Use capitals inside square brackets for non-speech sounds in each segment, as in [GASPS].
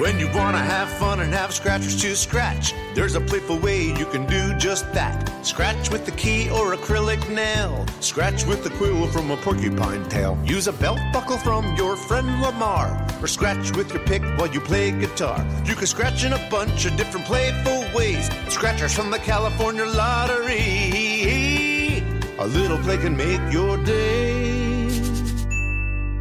When you want to have fun and have scratchers to scratch, there's a playful way you can do just that. Scratch with the key or acrylic nail. Scratch with the quill from a porcupine tail. Use a belt buckle from your friend Lamar. Or scratch with your pick while you play guitar. You can scratch in a bunch of different playful ways. Scratchers from the California Lottery. A little play can make your day.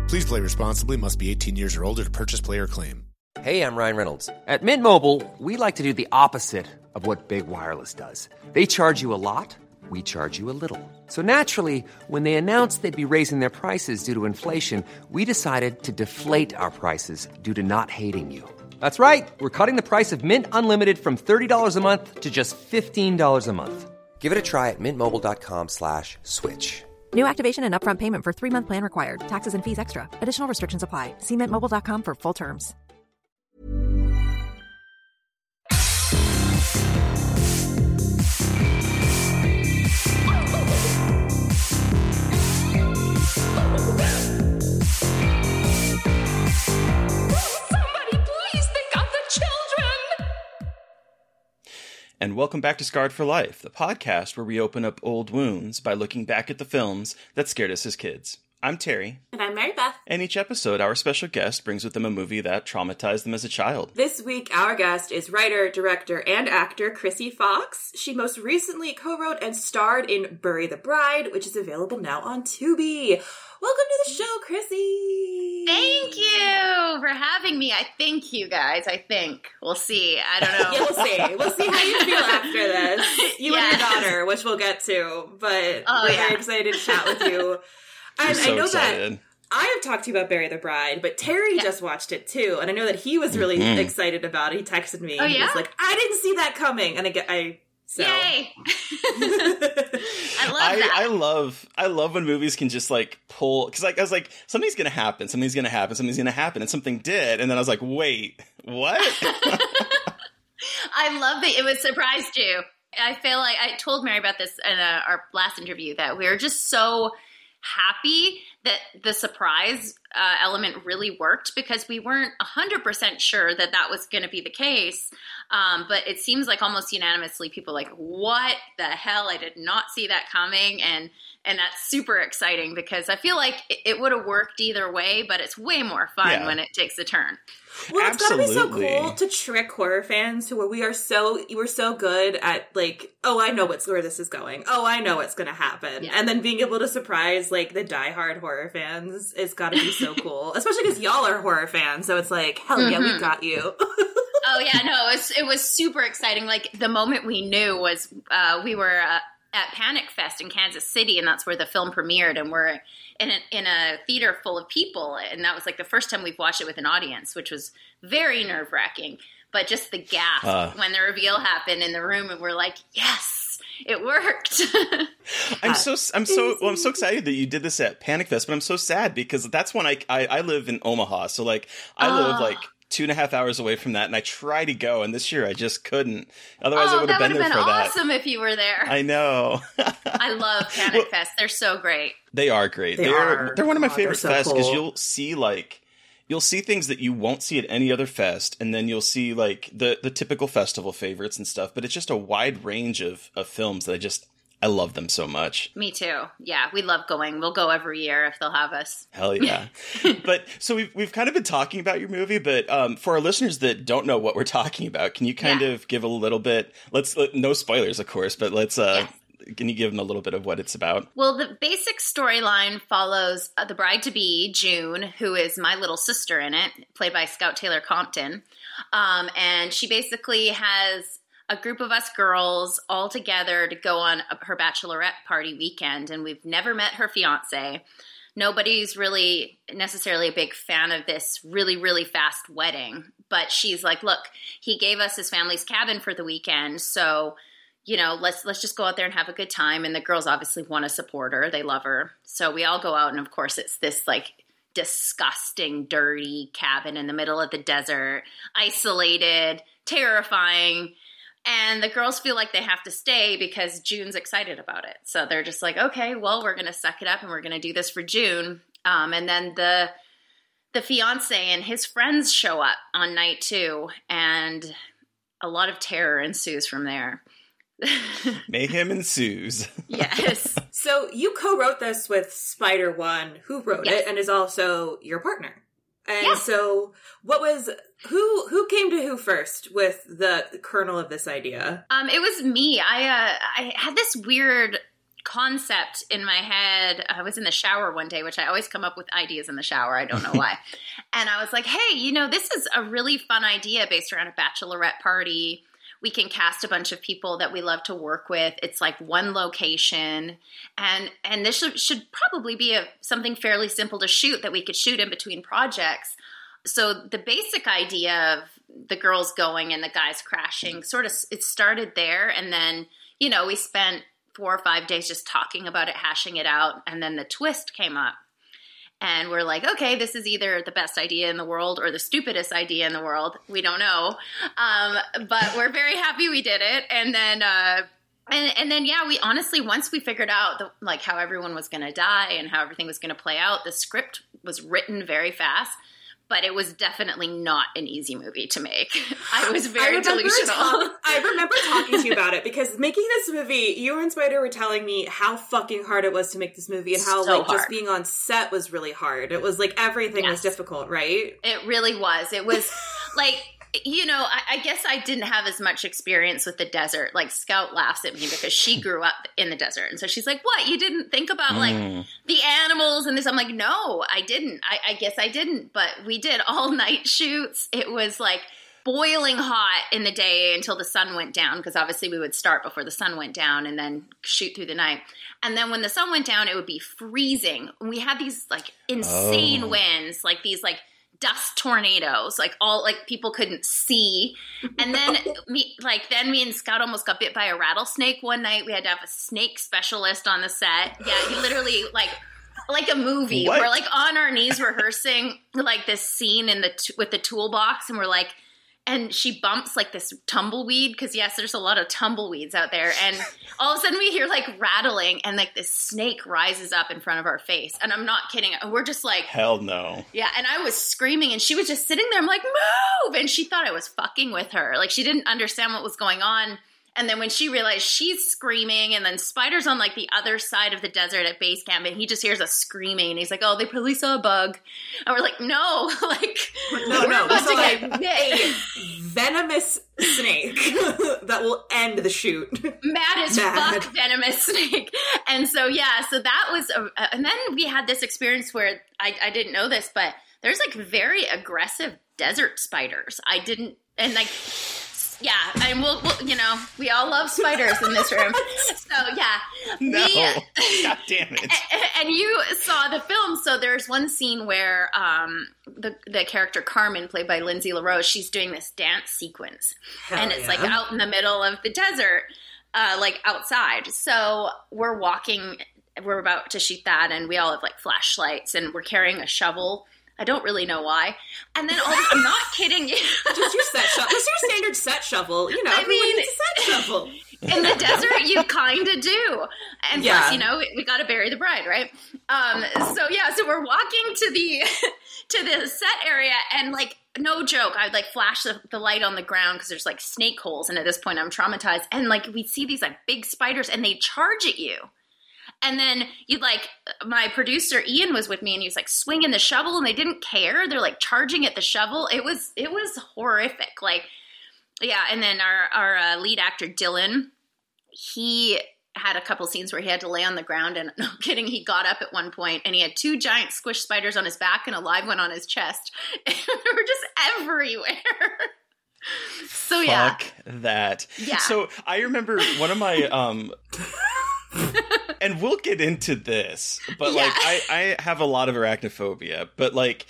Please play responsibly, must be 18 years or older to purchase player claim. Hey, I'm Ryan Reynolds. At Mint Mobile, we like to do the opposite of what Big Wireless does. They charge you a lot, we charge you a little. So naturally, when they announced they'd be raising their prices due to inflation, we decided to deflate our prices due to not hating you. That's right. We're cutting the price of Mint Unlimited from $30 a month to just $15 a month. Give it a try at mintmobile.com slash switch. New activation and upfront payment for three-month plan required. Taxes and fees extra. Additional restrictions apply. See mintmobile.com for full terms. And welcome back to Scarred for Life, the podcast where we open up old wounds by looking back at the films that scared us as kids. I'm Terry. And I'm Mary Beth. And each episode, our special guest brings with them a movie that traumatized them as a child. This week, our guest is writer, director, and actor Krsy Fox. She most recently co wrote and starred in Bury the Bride, which is available now on Tubi. Welcome to the show, Chrissy. Thank you for having me. I thank you guys. I think we'll see. I don't know. [LAUGHS] yeah, we'll see. We'll see how you feel [LAUGHS] after this. You yes. and your daughter, which we'll get to. But oh, we're yeah. very excited to chat with you. [LAUGHS] And so I know excited. that I have talked to you about Bury the Bride, but Terry yeah. just watched it too, and I know that he was really mm-hmm. excited about it. He texted me. Oh yeah, he was like, "I didn't see that coming," and I get I. So. Yay! [LAUGHS] I love I, that. I love I love when movies can just like pull because like I was like something's gonna happen, something's gonna happen, something's gonna happen, and something did, and then I was like, wait, what? [LAUGHS] [LAUGHS] I love that it was surprised you. I feel like I told Mary about this in uh, our last interview that we were just so happy that the surprise uh, element really worked because we weren't 100% sure that that was going to be the case. Um, but it seems like almost unanimously people like, what the hell? I did not see that coming. And and that's super exciting because I feel like it, it would have worked either way, but it's way more fun yeah. when it takes a turn. Well, it's gotta be so cool to trick horror fans to where we are so we're so good at like, oh, I know what's where this is going. Oh, I know what's gonna happen, yeah. and then being able to surprise like the diehard horror fans is gotta be so [LAUGHS] cool, especially because y'all are horror fans. So it's like, hell mm-hmm. yeah, we mm-hmm. got you. oh yeah, no, it was it was super exciting. Like the moment we knew was uh, we were. Uh, at Panic Fest in Kansas City, and that's where the film premiered. And we're in a, in a theater full of people, and that was like the first time we've watched it with an audience, which was very nerve wracking. But just the gasp uh. when the reveal happened in the room, and we're like, yes. it worked. [LAUGHS] I'm so I'm so well, I'm so excited that you did this at Panic Fest, but I'm so sad because that's when I I, I live in Omaha, so like I Oh. live like two and a half hours away from that, and I try to go, and this year I just couldn't. Otherwise, I oh, would have been there been for that. awesome if you were there. I know [LAUGHS] I love [LAUGHS] Panic Fest. They're so great. they are great. They are are. they're one of my Oh, favorite so fests because cool. you'll see like you'll see things that you won't see at any other fest, and then you'll see like the the typical festival favorites and stuff. But it's just a wide range of of films that I just I love them so much. Me too. Yeah, we love going. We'll go every year if they'll have us. Hell yeah. [LAUGHS] but so we've, we've kind of been talking about your movie, but um, for our listeners that don't know what we're talking about, can you kind Yeah. of give a little bit, let's, let, no spoilers, of course, but let's, uh, can you give them a little bit of what it's about? Well, the basic storyline follows uh, the bride to be, June, who is my little sister in it, played by Scout Taylor Compton. Um, and she basically has a group of us girls all together to go on a, her bachelorette party weekend. And we've never met her fiance. Nobody's really necessarily a big fan of this really, really fast wedding. But she's like, look, he gave us his family's cabin for the weekend. So you know, let's let's just go out there and have a good time. And the girls obviously want to support her; they love her. So we all go out, and of course, it's this like disgusting, dirty cabin in the middle of the desert, isolated, terrifying. And the girls feel like they have to stay because June's excited about it. So they're just like, okay, well, we're going to suck it up and we're going to do this for June. Um, and then the the fiance and his friends show up on night two, and a lot of terror ensues from there. [LAUGHS] Mayhem ensues. [LAUGHS] yes. So you co-wrote this with Spider One, who wrote Yes. it and is also your partner. And Yes. so, what was who who came to who first with the kernel of this idea? Um, it was me. I uh, I had this weird concept in my head. I was in the shower one day, which I always come up with ideas in the shower. I don't know why. [LAUGHS] and I was like, hey, you know, this is a really fun idea based around a bachelorette party. We can cast a bunch of people that we love to work with. It's like one location, and and this should, should probably be a something fairly simple to shoot that we could shoot in between projects. So the basic idea of the girls going and the guys crashing sort of it started there, and then you know we spent four or five days just talking about it, hashing it out, and then the twist came up. And we're like, okay, this is either the best idea in the world or the stupidest idea in the world. We don't know. Um, but we're very happy we did it. And then, uh, and, and then, yeah, we honestly, once we figured out the, like how everyone was going to die and how everything was going to play out, the script was written very fast. But it was definitely not an easy movie to make. [LAUGHS] I was very I delusional. talk- I remember talking to you about it [LAUGHS] because making this movie, you and Spider were telling me how fucking hard it was to make this movie and how So like just being on set was really hard. It was like everything was difficult, right? It really was. It was [LAUGHS] like, you know, I, I guess I didn't have as much experience with the desert. Like, Scout laughs at me because she [LAUGHS] grew up in the desert. And so she's like, What? You didn't think about like Mm. the animals and this? I'm like, No, I didn't. I, I guess I didn't. But we did all [LAUGHS] night shoots. It was like, Boiling hot in the day until the sun went down, because obviously we would start before the sun went down and then shoot through the night. And then when the sun went down, it would be freezing. We had these like insane Oh. winds, like these like dust tornadoes, like all like people couldn't see. And then [LAUGHS] me like then me and Scout almost got bit by a rattlesnake one night. We had to have a snake specialist on the set. Yeah, he literally like like a movie. What? We're like on our knees rehearsing like this scene in the t- with the toolbox, and we're like, and she bumps like this tumbleweed because yes, there's a lot of tumbleweeds out there, and [LAUGHS] all of a sudden we hear like rattling, and like this snake rises up in front of our face, and I'm not kidding. And we're just like, Hell no. yeah, and I was screaming, and she was just sitting there. I'm like, move! And she thought I was fucking with her. Like, she didn't understand what was going on. And then when she realized she's screaming, and then Spider's on like the other side of the desert at base camp, and he just hears us screaming, and he's like, "Oh, they probably saw a bug." And we're like, "No, [LAUGHS] like, No, no, so to like bit." a venomous snake [LAUGHS] that will end the shoot. mad as Mad. fuck venomous [LAUGHS] snake and so yeah so that was a, and then we had this experience where I, I didn't know this but there's like very aggressive desert spiders i didn't and like yeah and we'll, we'll you know we all love spiders in this room [LAUGHS] so yeah No. we- God [LAUGHS] damn it. and you saw the film, so there's one scene where um, the the character Carmen, played by Lindsay LaRose, she's doing this dance sequence, Hell and it's like out in the middle of the desert. uh, like outside. So we're walking, we're about to shoot that, and we all have like flashlights, and we're carrying a shovel. I don't really know why. And then all this, I'm not [LAUGHS] kidding you. Just your set shovel. Just your standard set shovel. You know, I mean, needs a set shovel. [LAUGHS] In the desert, you kind of do. And yeah. plus, you know, we, we got to bury the bride, right? Um, so yeah, so we're walking to the [LAUGHS] to the set area, and like no joke, I'd like flash the, the light on the ground because there's like snake holes, and at this point, I'm traumatized. And like we see these like big spiders, and they charge at you. And then you'd like my producer Ian was with me, and he was like swinging the shovel, and they didn't care. They're like charging at the shovel. It was it was horrific. Like yeah, and then our our uh, lead actor Dylan, he had a couple scenes where he had to lay on the ground and [LAUGHS] no kidding he got up at one point and he had two giant squish spiders on his back and a live one on his chest [LAUGHS] they were just everywhere [LAUGHS] so yeah Fuck that yeah so i remember one of my um and we'll get into this, but yeah. like I, I have a lot of arachnophobia. But like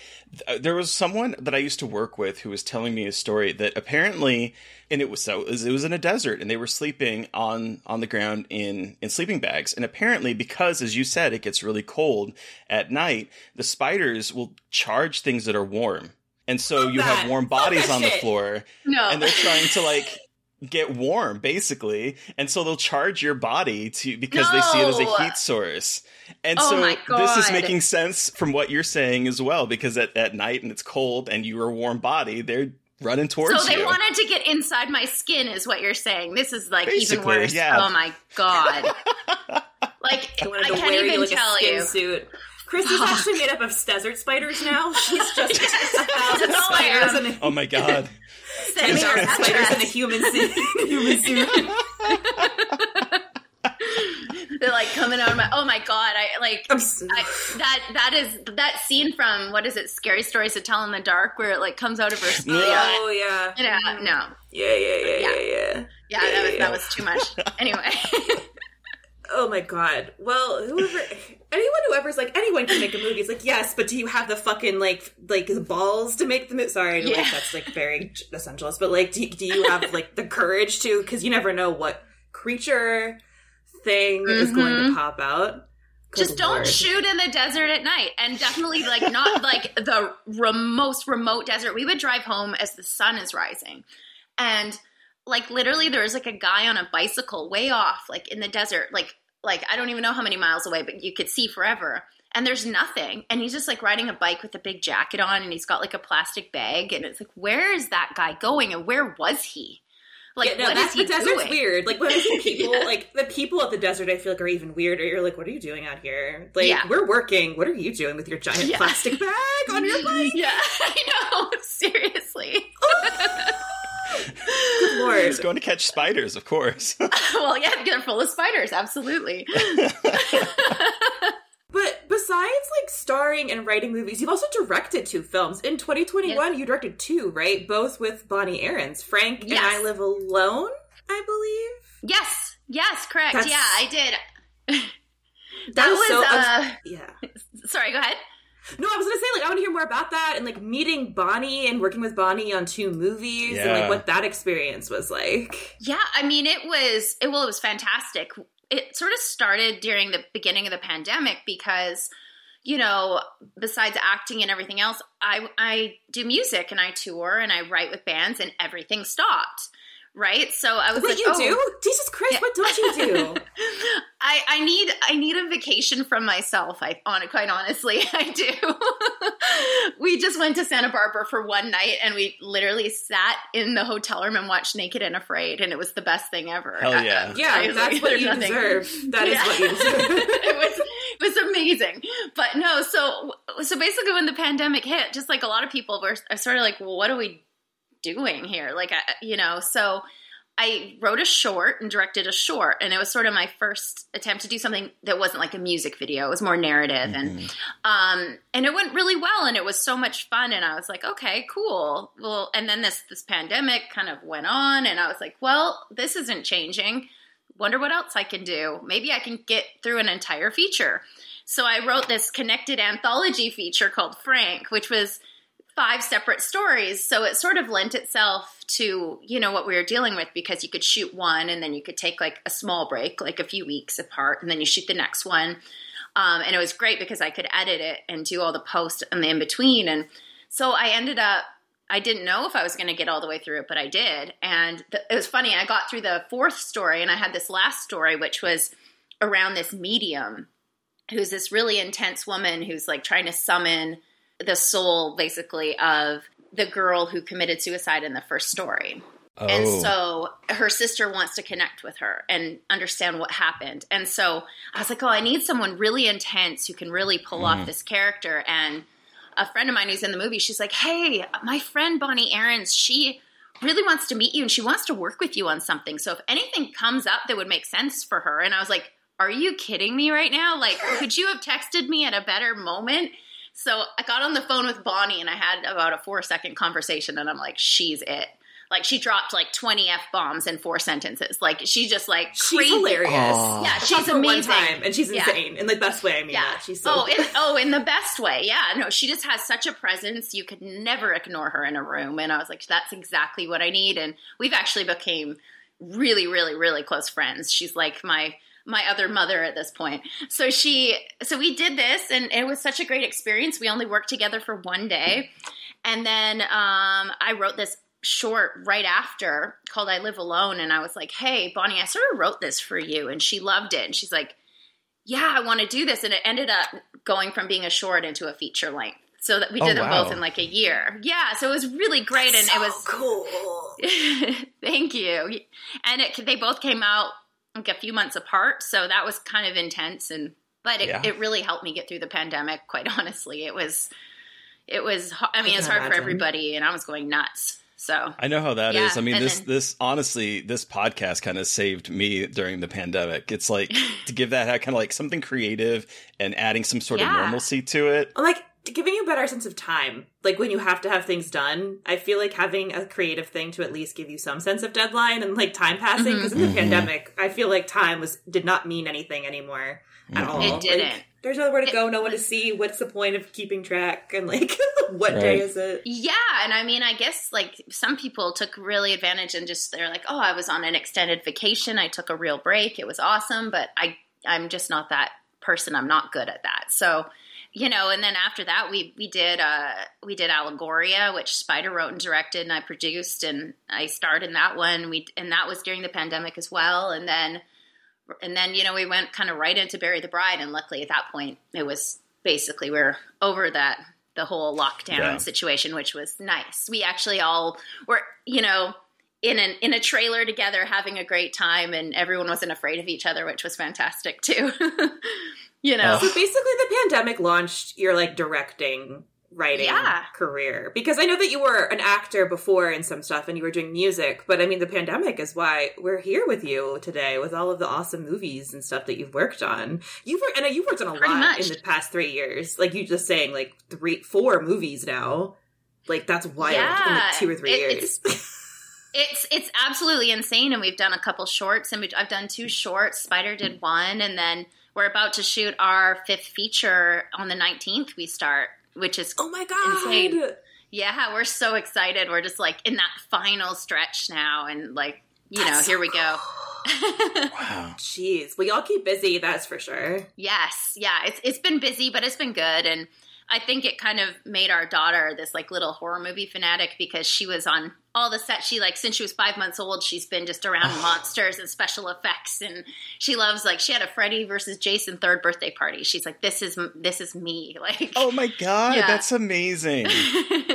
th- there was someone that I used to work with who was telling me a story that apparently, and it was so it was, it was in a desert, and they were sleeping on on the ground in in sleeping bags, and apparently because, as you said, it gets really cold at night, the spiders will charge things that are warm. And so you that. have warm bodies on the floor, no. and they're trying to like get warm basically and so they'll charge your body to because no. they see it as a heat source and oh so this is making sense from what you're saying as well because at, at night and it's cold and you're a warm body they're running towards so they you. wanted to get inside my skin is what you're saying this is like basically, even worse yeah. oh my god [LAUGHS] like i can't even like tell you suit Krsy's oh. Ah. actually made up of desert spiders now. She's [LAUGHS] just a thousand spiders. oh my [LAUGHS] god! Send spiders in a human suit. human suit. [LAUGHS] They're like coming out of my. Oh my god! I like I, that. That is that scene from what is it? Scary stories to tell in the dark, where it like comes out of her. Oh yeah. Yeah. No. Yeah. Yeah. Yeah. Yeah. Yeah. Yeah. yeah that was that was too much. Anyway. [LAUGHS] oh my god. Well, whoever anyone who ever's like anyone can make a movie. It's like yes, but do you have the fucking like like the balls to make the movie? Sorry, yeah. like that's like very essentialist, but like do, do you have like the courage to? Because you never know what creature thing mm-hmm. is going to mm-hmm. pop out. Good Just don't shoot in the desert at night, and definitely like not [LAUGHS] like the most remote desert. We would drive home as the sun is rising, and like literally there was like a guy on a bicycle way off, like in the desert, like like I don't even know how many miles away, but you could see forever. And there's nothing. And he's just like riding a bike with a big jacket on and he's got like a plastic bag. And it's like, where is that guy going and where was he? Like, yeah, no, what is he the desert's doing? weird. Like when I see people, yeah. like the people of the desert, I feel like are even weirder. You're like, what are you doing out here? Like, yeah. we're working. What are you doing with your giant yeah. plastic bag on your [LAUGHS] bike? Yeah, [LAUGHS] I know. [LAUGHS] Seriously. Oh, Good lord. He's going to catch spiders, of course. [LAUGHS] well, yeah, they're full of spiders, absolutely. [LAUGHS] [LAUGHS] But besides like starring and writing movies, you've also directed two films. In 2021, yes. you directed two, right? Both with Bonnie Aarons. Frank yes. and I Live Alone, I believe. Yes. Yes, correct. That's, yeah, I did. that, that was, so, uh, yeah. Sorry, go ahead. No, I was gonna say like I want to hear more about that and like meeting Bonnie and working with Bonnie on two movies yeah. and like what that experience was like. Yeah, I mean it was it well it was fantastic. It sort of started during the beginning of the pandemic because you know, besides acting and everything else, I I do music and I tour and I write with bands and everything stopped right? So I was what like, you oh. do? Jesus Christ, yeah. what don't you do? [LAUGHS] I, I need I need a vacation from myself. I on quite honestly, [LAUGHS] I do. [LAUGHS] we just went to Santa Barbara for one night, and we literally sat in the hotel room and watched Naked and Afraid, and it was the best thing ever. Hell uh, yeah, yeah, that's like, what you nothing. deserve. That is yeah. what you deserve. it was it was amazing, but no. So so basically, when the pandemic hit, just like a lot of people were sort of like, well, what do we doing here? Like, I, you know, so I wrote a short and directed a short, and it was sort of my first attempt to do something that wasn't like a music video. It was more narrative, mm-hmm. and um, and it went really well, and it was so much fun. And I was like, okay, cool. Well, and then this this pandemic kind of went on, and I was like, well, this isn't changing. Wonder what else I can do? Maybe I can get through an entire feature. So I wrote this connected anthology feature called Frank, which was five separate stories. So it sort of lent itself to, you know, what we were dealing with because you could shoot one and then you could take like a small break, like a few weeks apart, and then you shoot the next one. Um, and it was great because I could edit it and do all the post and the in between. And so I ended up, I didn't know if I was going to get all the way through it, but I did. And it was funny. I got through the fourth story and I had this last story, which was around this medium who's this really intense woman who's like trying to summon the soul basically of the girl who committed suicide in the first story. Oh. And so her sister wants to connect with her and understand what happened. And so I was like, oh, I need someone really intense who can really pull mm. off this character. And a friend of mine who's in the movie, she's like, hey, my friend Bonnie Aarons, she really wants to meet you and she wants to work with you on something. So if anything comes up that would make sense for her. And I was like, are you kidding me right now? Like, could you have texted me at a better moment? So I got on the phone with Bonnie and I had about a four second conversation and I'm like, she's it. Like she dropped like 20 F bombs in four sentences. Like she's just like she's hilarious. Aww. Yeah, she's amazing. Time, and she's insane yeah. in the best way. I mean, yeah, that. she's so oh, in, [LAUGHS] oh, in the best way. Yeah, no, she just has such a presence. You could never ignore her in a room. And I was like, that's exactly what I need. And we've actually became really, really, really close friends. She's like my my other mother at this point. So she, so we did this, and it was such a great experience. We only worked together for one day, and then um, I wrote this short right after called "I Live Alone," and I was like, "Hey, Bonnie, I sort of wrote this for you," and she loved it, and she's like, "Yeah, I want to do this," and it ended up going from being a short into a feature length. So that we oh, did oh, them wow. both in like a year. Yeah, so it was really great, That's and so it was cool. [LAUGHS] Thank you. And it, they both came out like a few months apart, so that was kind of intense and but it, yeah. it really helped me get through the pandemic quite [LAUGHS] honestly. It was it was I mean, it's hard imagine. for everybody and I was going nuts. So I know how that yeah, is. I mean, this then, this honestly, this podcast kind of saved me during the pandemic. It's like [LAUGHS] to give that kind of like something creative and adding some sort yeah. of normalcy to it. Like giving you a better sense of time. Like when you have to have things done, I feel like having a creative thing to at least give you some sense of deadline and like time passing. Because mm-hmm. in the mm-hmm. pandemic, I feel like time was did not mean anything anymore at mm-hmm. all. It didn't. Like, there's nowhere to go, no one to see. What's the point of keeping track? And like, [LAUGHS] what right. day is it? Yeah, and I mean, I guess like some people took really advantage and just they're like, oh, I was on an extended vacation. I took a real break. It was awesome, but I I'm just not that person. I'm not good at that. So you know, and then after that, we we did uh, we did Allegoria, which Spider wrote and directed, and I produced, and I starred in that one. We and that was during the pandemic as well, and then and then you know we went kind of right into Bury the Bride, and luckily at that point it was basically we are over that the whole lockdown yeah. situation, which was nice. We actually all were, you know, in an in a trailer together having a great time and everyone wasn't afraid of each other which was fantastic too [LAUGHS] you know? So basically the pandemic launched your like directing writing yeah. career. Because i know that you were an actor before and some stuff and you were doing music but i mean the pandemic is why we're here with you today with all of the awesome movies and stuff that you've worked on. You've worked and you've worked on a Pretty lot much. in the past three years. Like you just saying like three four movies now. Like that's wild. Yeah, in like two or three it, years. [LAUGHS] It's it's absolutely insane, and we've done a couple shorts, and I've done two shorts. Spider did one, and then we're about to shoot our fifth feature on the 19th we start which is oh my god. Insane. yeah we're so excited. We're just like in that final stretch now and like you that's know so here we go. [GASPS] Wow. Jeez. Well y'all keep busy that's for sure. Yes. Yeah it's, it's been busy but it's been good. And i think it kind of made our daughter this like little horror movie fanatic because she was on all the set she like since she was five months old she's been just around [SIGHS] monsters and special effects and she loves like she had a freddy versus jason third birthday party. She's like this is this is me [LAUGHS] like oh my god yeah. that's amazing. [LAUGHS]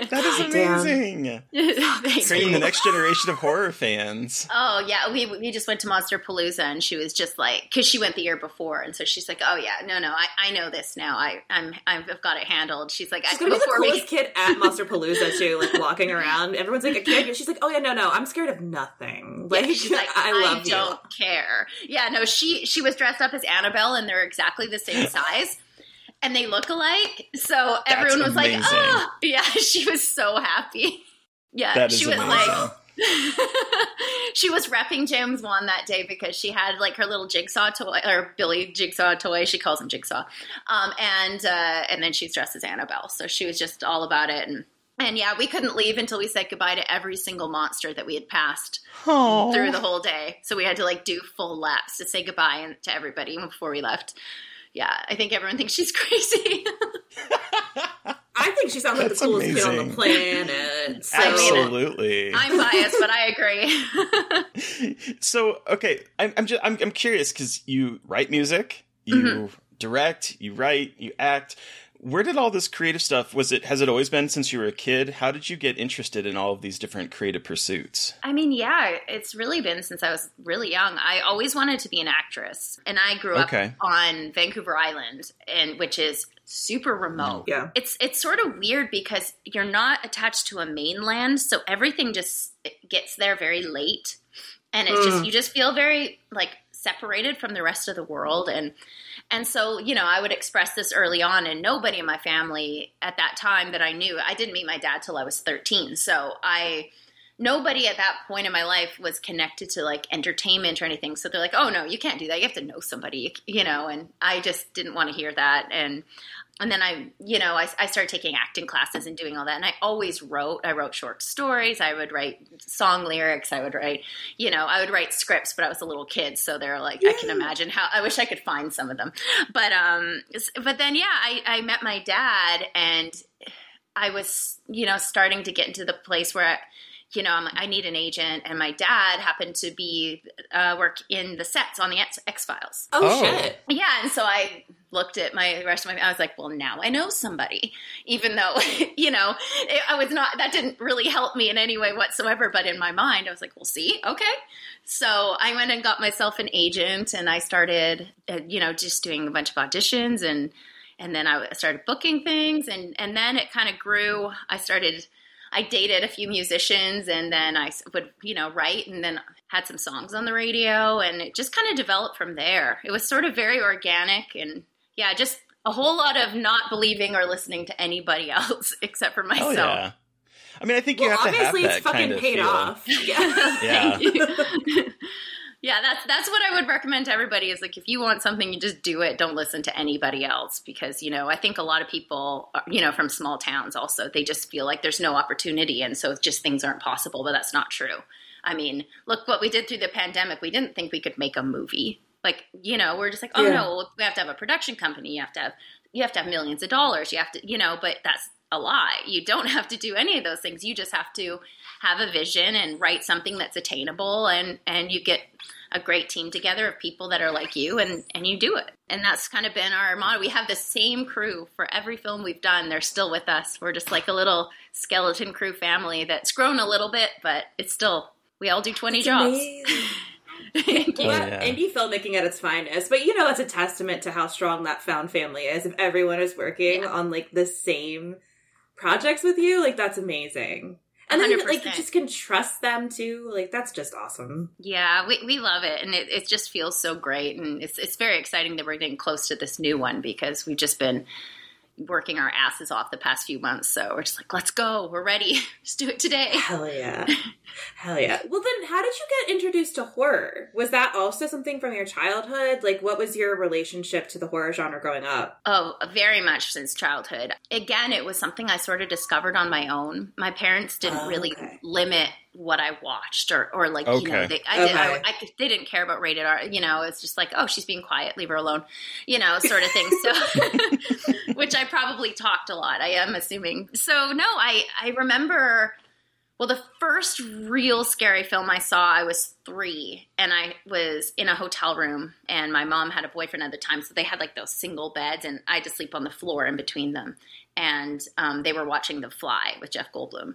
That is amazing. [LAUGHS] Oh, Creating the next generation of horror fans. Oh yeah we, we just went to monsterpalooza and she was just like because she went the year before and so she's like oh yeah no no i, I know this now. I, I'm, i've got it handled. She's like she's gonna be the coolest we... kid at monsterpalooza too like walking around. Everyone's like a kid she's like, "Oh yeah, no, no, I'm scared of nothing." Like, yeah, she's like, [LAUGHS] "I love I don't you. care." Yeah, no, she she was dressed up as Annabelle, and they're exactly the same [LAUGHS] size. and they look alike. So That's everyone was amazing. like, "Oh, yeah!" [LAUGHS] She was so happy. Yeah, she was amazing. like, she was repping James Wan that day because she had like her little jigsaw toy or Billy jigsaw toy. She calls him jigsaw, um, and uh, and then she's dressed as Annabelle. So she was just all about it, and And yeah, we couldn't leave until we said goodbye to every single monster that we had passed Aww. through the whole day. So we had to like do full laps to say goodbye to everybody before we left. Yeah, I think everyone thinks she's [LAUGHS] crazy. I think she sounds like That's the coolest kid on the planet. So. Absolutely. I'm biased, but I agree. [LAUGHS] so okay, I'm I'm just I'm, I'm curious because you write music, you Mm-hmm. direct, you write, you act. Where did all this creative stuff? Was it has it always been since you were a kid? How did you get interested in all of these different creative pursuits? I mean, yeah, it's really been since I was really young. I always wanted to be an actress, and I grew Okay. up on Vancouver Island, and which is super remote. Yeah. It's it's sort of weird because you're not attached to a mainland, so everything just gets there very late, and it's just mm. you just feel very like separated from the rest of the world. And and so you know i would express this early on and nobody in my family at that time that i knew i didn't meet my dad till i was 13 so i nobody at that point in my life was connected to like entertainment or anything. So they're like oh no you can't do that. You have to know somebody you know and i just didn't want to hear that. And and then I, you know, I, I started taking acting classes and doing all that. And I always wrote. I wrote short stories. I would write song lyrics. I would write, you know, I would write scripts. But I was a little kid, so they're like, I can imagine how. I wish I could find some of them. But um, but then yeah, I, I met my dad, and I was, you know, starting to get into the place where. I, you know, I'm like, I need an agent, and my dad happened to be uh, work in the sets on the X Files. Oh, Oh. shit. Yeah, and so I looked at my rest of my. I was like, well, now I know somebody, even though [LAUGHS] you know it, I was not. That didn't really help me in any way whatsoever. But in my mind, I was like, well, see, okay. So I went and got myself an agent, and I started, uh, you know, just doing a bunch of auditions, and and then I started booking things, and and then it kind of grew. I started. I dated a few musicians and then I would, you know, write and then had some songs on the radio and it just kind of developed from there. It was sort of very organic and yeah, just a whole lot of not believing or listening to anybody [LAUGHS] else except for myself. Oh myself. yeah. I mean, I think you Well, have to have obviously, it's fucking kind of paid feel. off. [LAUGHS] Yeah. Yeah. [LAUGHS] Yeah, that's that's what I would recommend to everybody is like if you want something, you just do it. Don't listen to anybody else because you know I think a lot of people, are, you know, from small towns also they just feel like there's no opportunity and so just things aren't possible. But that's not true. I mean, look what we did through the pandemic. We didn't think we could make a movie. Like you know, we're just like, oh Yeah. no, we have to have a production company. You have to have you have to have millions of dollars. You have to, you know, but that's a lie. You don't [LAUGHS] have to do any of those things. You just have to have a vision and write something that's attainable and and you get a great team together of people that are like you and and you do it. And that's kind of been our motto. We have the same crew for every film we've done. They're still with us. We're just like a little skeleton crew family that's grown a little bit, but it's still we all do 20 jobs. [LAUGHS] Thank you. Oh, yeah. indie filmmaking at its finest, but you know, it's a testament to how strong that found family is. If everyone is working Yeah. on like the same projects with you, like that's amazing. And then like you just can trust them too. Like that's just awesome. Yeah, we, we love it, and it, it just feels so great, and it's it's very exciting that we're getting close to this new one because we've just been working our asses off the past few months. So we're just like, let's go, we're ready, [LAUGHS] just do it today. Hell yeah. [LAUGHS] Hell yeah. Well then how did you get introduced to horror? Was that also something from your childhood? Like what was your relationship to the horror genre growing up? Oh, very much since childhood. Again, it was something I sort of discovered on my own. My parents didn't Oh, really okay. limit what I watched, or, or like you know, they, I, did, I, Okay. I, they didn't care about rated R. You know, it's just like, oh, she's being quiet, leave her alone, you know, sort of thing. So, [LAUGHS] which I probably talked a lot. I am assuming. So no, I I remember. Well, the first real scary film I saw, I was three, and I was in a hotel room, and my mom had a boyfriend at the time, so they had like those single beds, and I had to sleep on the floor in between them. And um, they were watching The Fly with Jeff Goldblum,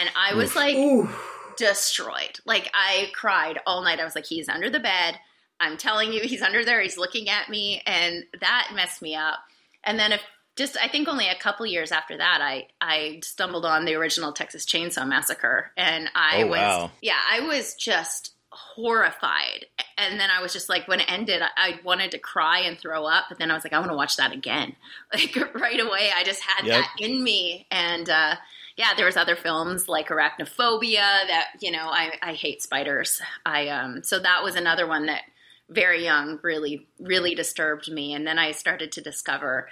and I was like Ooh. destroyed. Like I cried all night. I was like, he's under the bed. I'm telling you, he's under there. He's looking at me, and that messed me up. And then if just I think only a couple years after that, I I stumbled on the original Texas Chainsaw Massacre, and I Oh, was wow. yeah, I was just horrified. And then I was just like, when it ended, I, I wanted to cry and throw up, but then I was like, I want to watch that again. [LAUGHS] Like right away, I just had Yep. that in me, and. uh yeah, there was other films like Arachnophobia that you know I, I hate spiders. I um so that was another one that very young really really disturbed me, and then I started to discover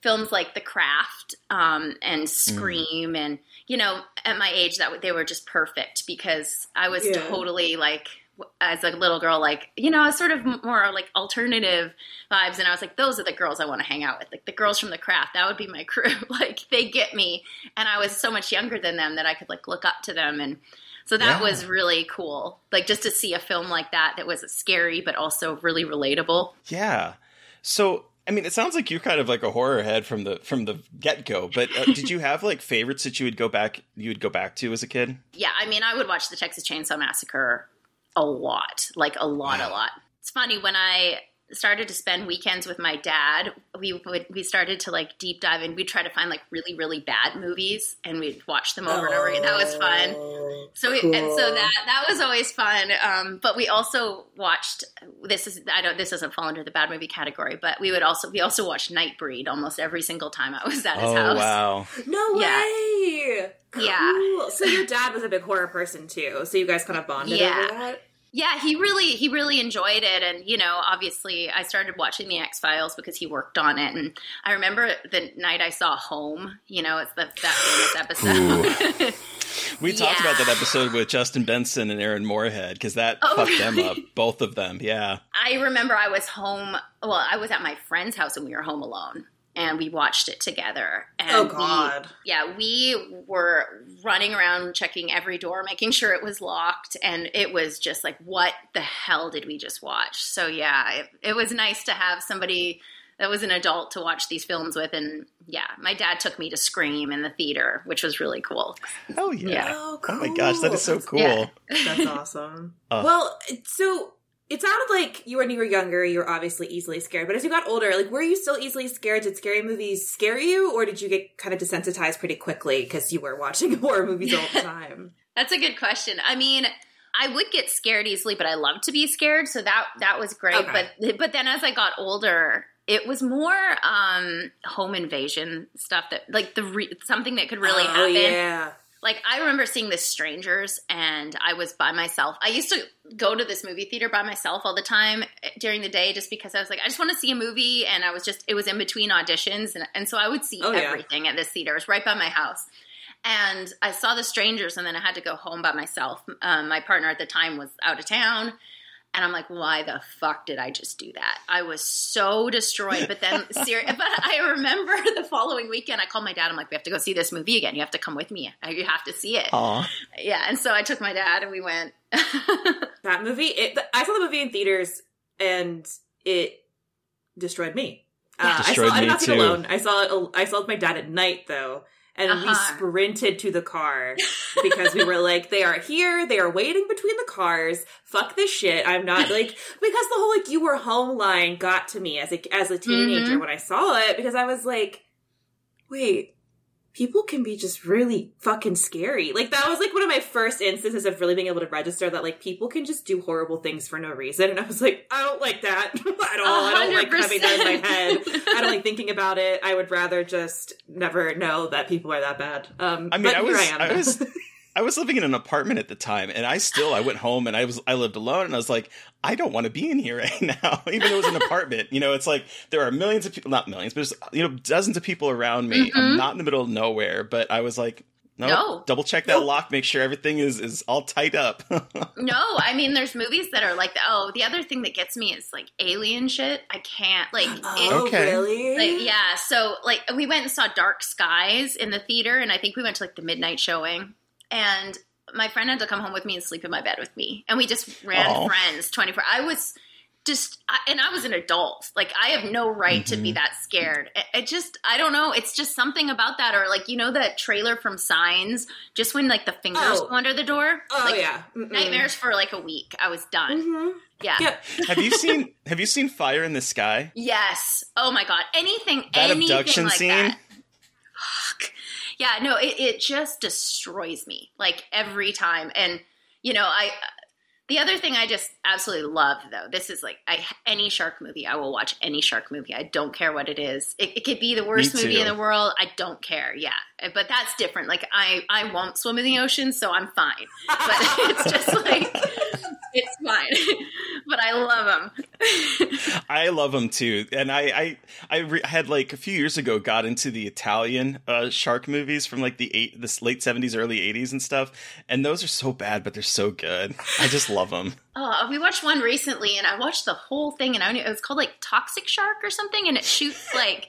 films like The Craft um, and Scream, mm. and you know, at my age, that they were just perfect because I was yeah. totally like as a little girl, like, you know, sort of more like alternative vibes. And I was like, those are the girls I want to hang out with. Like the girls from the craft, that would be my [LAUGHS] crew. like they get me. And I was so much younger than them that I could like look up to them. And so that yeah. was really cool. Like just to see a film like that that was scary, but also really relatable. Yeah. So I mean, it sounds like you're kind of like a horror head from the from the get go. But uh, did you [LAUGHS] have like favorites that you would go back you would go back to as a kid? Yeah, I mean, I would watch the Texas Chainsaw Massacre a lot, like a lot, a lot. It's funny when I started to spend weekends with my dad, we would we started to like deep dive and we'd try to find like really really bad movies and we'd watch them over oh, and over again. That was fun. So cool. and so that that was always fun. Um, but we also watched this is I don't this doesn't fall under the bad movie category, but we would also we also watched Nightbreed almost every single time I was at his oh, house. Wow. No yeah. way. Cool. Yeah. So your dad was a big horror person too. So you guys kind of bonded yeah. over that. Yeah, he really he really enjoyed it, and you know, obviously, I started watching the X Files because he worked on it, and I remember the night I saw Home. You know, it's the that famous episode. we [LAUGHS] talked yeah. about that episode with Justin Benson and Aaron Moorhead because that oh, fucked really? them up, both of them. Yeah, I remember I was home. Well, I was at my friend's house and we were home alone, and we watched it together. And oh God! We, yeah, we were running around checking every door, making sure it was locked, and it was just like, what the hell did we just watch? So yeah, it, it was nice to have somebody that was an adult to watch these films with, and yeah, my dad took me to Scream in the theater, which was really cool. Oh yeah! yeah. Oh, cool. oh, my gosh, that is so cool. Yeah. That's awesome. Uh. Well, so it sounded like you when you were younger, you were obviously easily scared. But as you got older, like were you still easily scared? Did scary movies scare you, or did you get kind of desensitized pretty quickly because you were watching [LAUGHS] horror movies all the [LAUGHS] time? That's a good question. I mean, I would get scared easily, but I love to be scared, so that that was great. Okay. But but then as I got older, it was more um home invasion stuff that like the re- something that could really oh, happen. Yeah like I remember seeing The Strangers and I was by myself. I used to go to this movie theater by myself all the time eh, during the day just because I was like I just want to see a movie and I was just it was in between auditions and, and so I would see oh, everything yeah. at this theater. It was right by my house. And I saw The Strangers and then I had to go home by myself. Um, my partner at the time was out of town and I'm like, why the fuck did I just do that? I was so destroyed. But then, [LAUGHS] ser- but I remember [LAUGHS] the following weekend, I called my dad. I'm like, we have to go see this movie again. You have to come with me. You have to see it. Aww. Yeah. And so I took my dad and we went. [LAUGHS] that movie, it, I saw the movie in theaters and it destroyed me. Uh, destroyed I saw, me I did not see it alone. I saw it. I saw it with my dad at night though, and uh-huh. we sprinted to the car because we were [LAUGHS] like, they are here, they are waiting between the cars. Fuck this shit. I'm not like [LAUGHS] because the whole like you were home line got to me as a as a teenager mm-hmm. when I saw it because I was like, wait, people can be just really fucking scary. Like that was like one of my first instances of really being able to register that like people can just do horrible things for no reason. And I was like, I don't like that [LAUGHS] at all. 100%. I don't like having that in my head. I don't like thinking about it. I would rather just never know that people are that bad. Um, I mean, I was, I, I was, I was living in an apartment at the time, and I still I went home and I was I lived alone, and I was like, I don't want to be in here [LAUGHS] right now, [LAUGHS] even though it was an apartment. You know, it's like there are millions of people, not millions, but just, you know, dozens of people around me. Mm-hmm. I'm not in the middle of nowhere, but I was like, no, no. double check that lock, make sure everything is is all tight up. [LAUGHS] no, I mean, there's movies that are like, oh, the other thing that gets me is like alien shit. I can't like. [GASPS] Oh, it, okay. really? Like, yeah. So like, we went and saw Dark Skies in the theater, and I think we went to like the midnight showing and my friend had to come home with me and sleep in my bed with me, and we just ran Aww. friends twenty four. I was just, and I was an adult. Like I have no right mm-hmm. to be mm-hmm. that scared. It, it, just, I don't know. It's just something about that, or like you know that trailer from Signs. Just when like the fingers oh. go under the door. Oh like, yeah, Mm-mm. nightmares for like a week. I was done. Mm-hmm. Yeah. yeah. [LAUGHS] have you [LAUGHS] seen Have you seen Fire in the Sky? Yes. Oh my god. Anything. That anything abduction like scene. That yeah, no, it, it just destroys me like every time. And, you know, I, the other thing I just absolutely love, though, this is like I, any shark movie. I will watch any shark movie. I don't care what it is. It, it could be the worst movie in the world. I don't care. Yeah, but that's different. Like I, I won't swim in the ocean, so I'm fine. But [LAUGHS] it's just like it's fine. [LAUGHS] but I love them. [LAUGHS] I love them too, and I I, I re- had like a few years ago got into the Italian uh, shark movies from like the eight this late seventies, early eighties, and stuff. And those are so bad, but they're so good. I just love them. [LAUGHS] Oh, we watched one recently, and I watched the whole thing, and I knew it was called like Toxic Shark or something, and it shoots like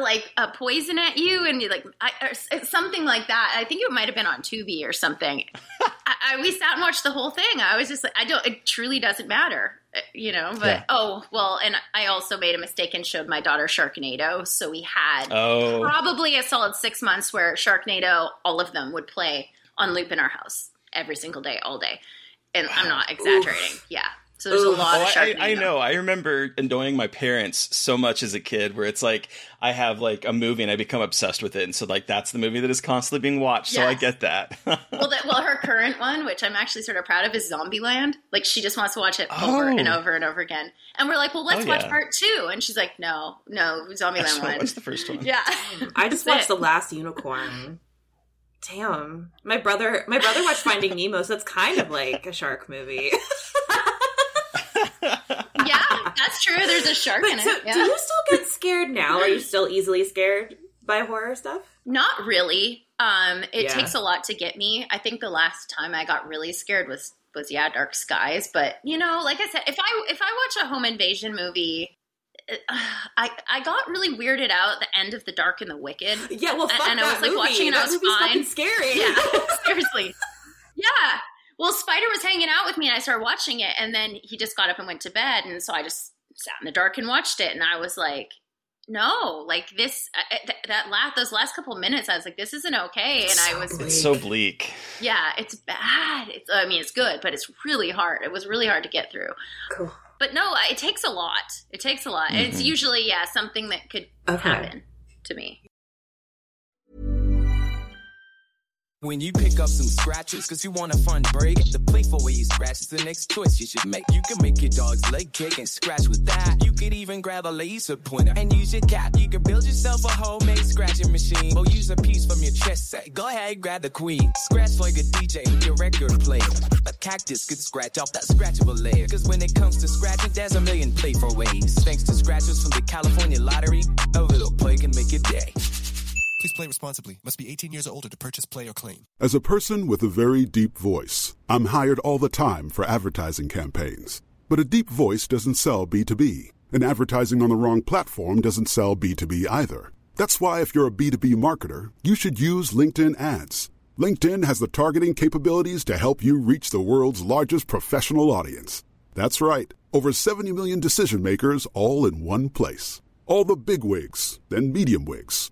like a poison at you and you like I, something like that. I think it might have been on Tubi or something. [LAUGHS] I, I, we sat and watched the whole thing. I was just like, I don't. It truly doesn't matter, uh, you know. But yeah. oh well, and I also made a mistake and showed my daughter Sharknado, so we had oh. probably a solid six months where Sharknado, all of them would play on loop in our house every single day, all day. And I'm not exaggerating. Oof. Yeah. So there's Ugh. a lot oh, of I, I, know. I remember annoying my parents so much as a kid, where it's like I have like a movie and I become obsessed with it, and so like that's the movie that is constantly being watched. Yes. So I get that. [LAUGHS] well, that, well, her current one, which I'm actually sort of proud of, is Zombieland. Like she just wants to watch it oh. over and oh. over and over again. And we're like, well, let's oh, watch part two, and she's like, no, no, Zombieland one. What's the first one? [LAUGHS] Yeah, [LAUGHS] I just watched it. the Last Unicorn. Damn, my brother, my brother watched Finding Nemo, so it's kind of like a shark movie. That's true. There's a shark but in so, it. Yeah. Do you still get [LAUGHS] scared now? Are you still easily scared by horror stuff? Not really. Um, it yeah. takes a lot to get me. I think the last time I got really scared was was yeah, Dark Skies. But you know, like I said, if I if I watch a home invasion movie, uh, I I got really weirded out at the end of The Dark and the Wicked. Yeah, well, and, and I was like movie. watching and that I was fine. Scary. Yeah, [LAUGHS] seriously. Yeah, well, Spider was hanging out with me and I started watching it and then he just got up and went to bed and so I just sat in the dark and watched it and I was like no, like this, uh, th- that last, those last couple minutes, I was like, this isn't okay. And I was, it's so bleak. Yeah, it's bad. It's, I mean, it's good, but it's really hard. It was really hard to get through. Cool. But no, it takes a lot. It takes a lot. Mm-hmm. And it's usually, yeah, something that could okay. happen to me. When you pick up some scratches, cause you want a fun break, the playful way you scratch is the next choice you should make. You can make your dog's leg kick and scratch with that. You could even grab a laser pointer and use your cap. You can build yourself a homemade scratching machine or use a piece from your chess set. Go ahead, grab the queen. Scratch like a DJ with your record player. A cactus could scratch off that scratchable layer. Cause when it comes to scratching, there's a million playful ways. Thanks to scratchers from the California Lottery, a little play can make a day. Please play responsibly. Must be 18 years or older to purchase, play, or claim. As a person with a very deep voice, I'm hired all the time for advertising campaigns. But a deep voice doesn't sell B2B, and advertising on the wrong platform doesn't sell B2B either. That's why, if you're a B2B marketer, you should use LinkedIn ads. LinkedIn has the targeting capabilities to help you reach the world's largest professional audience. That's right, over 70 million decision makers all in one place. All the big wigs and medium wigs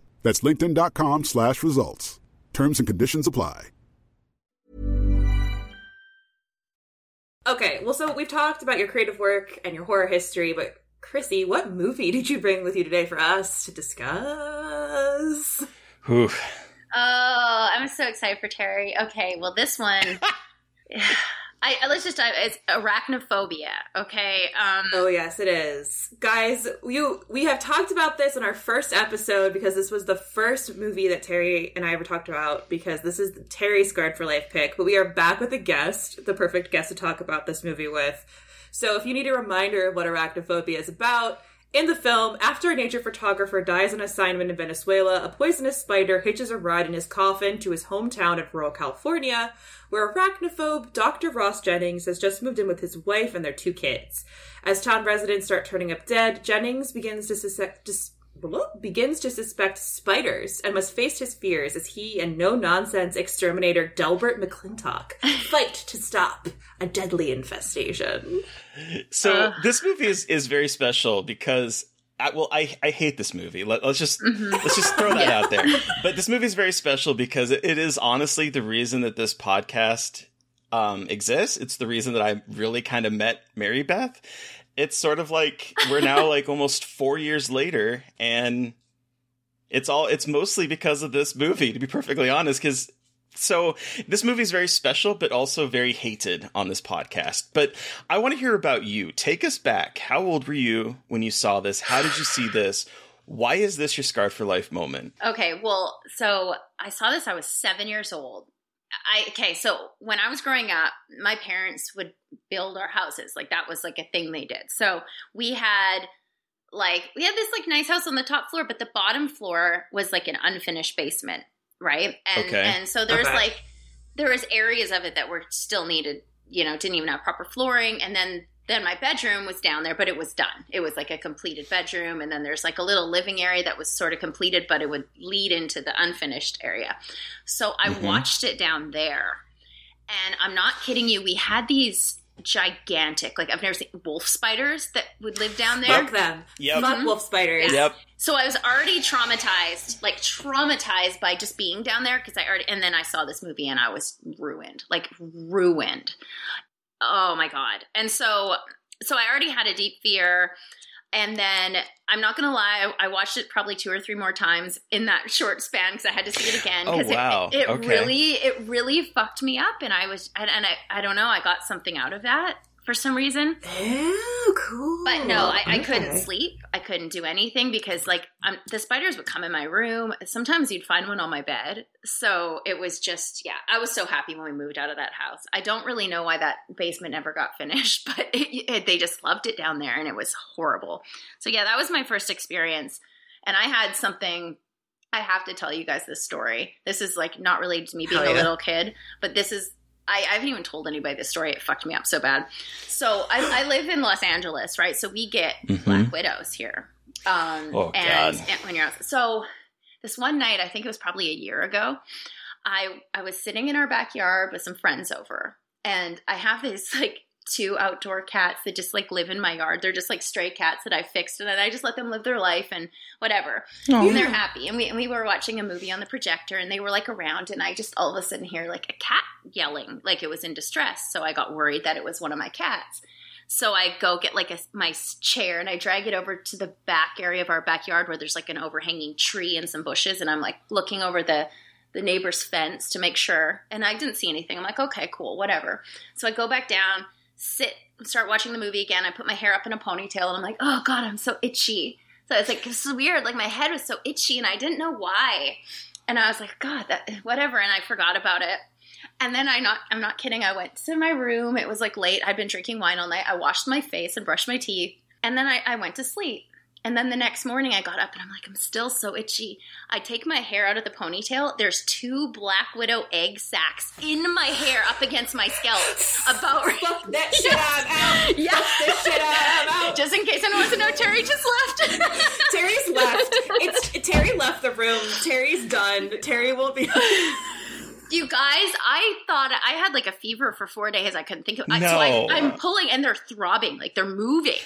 That's linkedin.com slash results. Terms and conditions apply. Okay, well, so we've talked about your creative work and your horror history, but Krsy, what movie [LAUGHS] did you bring with you today for us to discuss? Whew. Oh, I'm so excited for Terry. Okay, well, this one. [LAUGHS] [LAUGHS] I, let's just dive. It's arachnophobia. Okay. Um, oh yes, it is, guys. You we have talked about this in our first episode because this was the first movie that Terry and I ever talked about because this is Terry's Scarred for Life pick. But we are back with a guest, the perfect guest to talk about this movie with. So if you need a reminder of what arachnophobia is about. In the film, after a nature photographer dies on assignment in Venezuela, a poisonous spider hitches a ride in his coffin to his hometown in rural California, where arachnophobe Dr. Ross Jennings has just moved in with his wife and their two kids. As town residents start turning up dead, Jennings begins to suspect. Dis- begins to suspect spiders and must face his fears as he and no nonsense exterminator Delbert McClintock [LAUGHS] fight to stop a deadly infestation. So uh. this movie is is very special because I, well, I, I hate this movie. Let, us just mm-hmm. let's just throw that yeah. out there. [LAUGHS] But this movie is very special because it, it is honestly the reason that this podcast um, exists. It's the reason that I really kind of met Mary Beth, it's sort of like we're now like [LAUGHS] almost four years later, and it's all it's mostly because of this movie, to be perfectly honest, because so this movie is very special, but also very hated on this podcast. But I want to hear about you. Take us back. How old were you when you saw this? How did you see this? Why is this your Scarred for Life moment? Okay, well, so I saw this. I was seven years old. I okay, so when I was growing up, my parents would build our houses. Like that was like a thing they did. So we had like we had this like nice house on the top floor, but the bottom floor was like an unfinished basement, right? And Okay. and so there's Okay. like there was areas of it that were still needed, you know, didn't even have proper flooring, and then then my bedroom was down there, but it was done. It was like a completed bedroom, and then there's like a little living area that was sort of completed, but it would lead into the unfinished area. So I Mhm. watched it down there, and I'm not kidding you. We had these gigantic, like I've never seen wolf spiders that would live down there. Fuck them. Yep. Fuck mm-hmm. wolf spiders. Yep. So I was already traumatized, like traumatized by just being down there because I already, and then I saw this movie and I was ruined, like ruined. Oh my god! And so, so I already had a deep fear, and then I'm not gonna lie, I, I watched it probably two or three more times in that [LAUGHS] short span because I had to see it again. Oh, 'cause it- wow. It, Okay. really, it really fucked me up, and I was, and, and I, I don't know, I got something out of that for some reason. Cool. But no, I, I couldn't sleep. I couldn't do anything because like um, the spiders would come in my room. Sometimes you'd find one on my bed. So it was just yeah. I was so happy when we moved out of that house. I don't really know why that basement never got [LAUGHS] finished, but it, it, they just loved it down there, and it was horrible. So yeah, that was my first experience, and I had something. I have to tell you guys this story. This is like not related to me being Hell a little kid, but this is I, I haven't even told anybody this story. It fucked me up so bad. So I, I live in Los Angeles, right? So we get Mhm. black widows here. Um, Oh, and, God. and when you're out, so this one night, I think it was probably a year ago. I I was sitting in our backyard with some friends over, and I have this like two outdoor cats that just like live in my yard. They're just like stray cats that I fixed, and then I just let them live their life and whatever. And they're happy. And we and we were watching a movie on the projector, and they were like around, and I just all of a sudden hear like a cat yelling, like it was in distress. So I got worried that it was one of my cats. So I go get like a my chair and I drag it over to the back area of our backyard where there's like an overhanging tree and some bushes, and I'm like looking over the the neighbor's fence to make sure. And I didn't see anything. I'm like, okay, cool, whatever. So I go back down, sit, start watching the movie again. I put my hair up in a ponytail, and I'm like, oh god, I'm so itchy. So it's like this is weird. Like my head was so itchy, and I didn't know why. And I was like, God, that whatever. And I forgot about it. And then I not I'm not kidding. I went to my room. It was like late. I'd been drinking wine all night. I washed my face and brushed my teeth. And then I, I went to sleep. And then the next morning I got up and I'm like, I'm still so itchy. I take my hair out of the ponytail. There's two black widow egg sacs in my hair up against my scalp. About Fuck that [LAUGHS] shit out. Yeah. This shit out. [LAUGHS] Just in case anyone wants to know, Terry just left. [LAUGHS] Terry's left. It's Terry left the room. Terry's done. Terry will be. You guys, I thought I had like a fever for four days. I couldn't think of. I, so No. I, I'm pulling, and they're throbbing, like they're moving. [LAUGHS]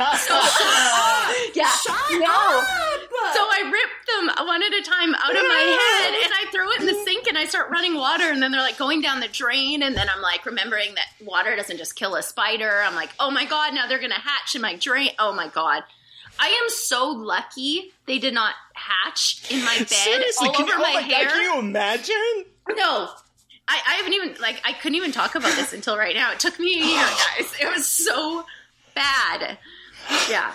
So, [LAUGHS] yeah, Shut no. up. So I rip them one at a time out of my head, and I throw it in the sink, and I start running water, and then they're like going down the drain, and then I'm like remembering that water doesn't just kill a spider. I'm like, oh my god, now they're gonna hatch in my drain. Oh my god. I am so lucky they did not hatch in my bed Seriously, all can, over you, oh my my hair. God, can you imagine? No. I, I haven't even like I couldn't even talk about this until right now. It took me a year, [GASPS] guys. It was so bad. Yeah.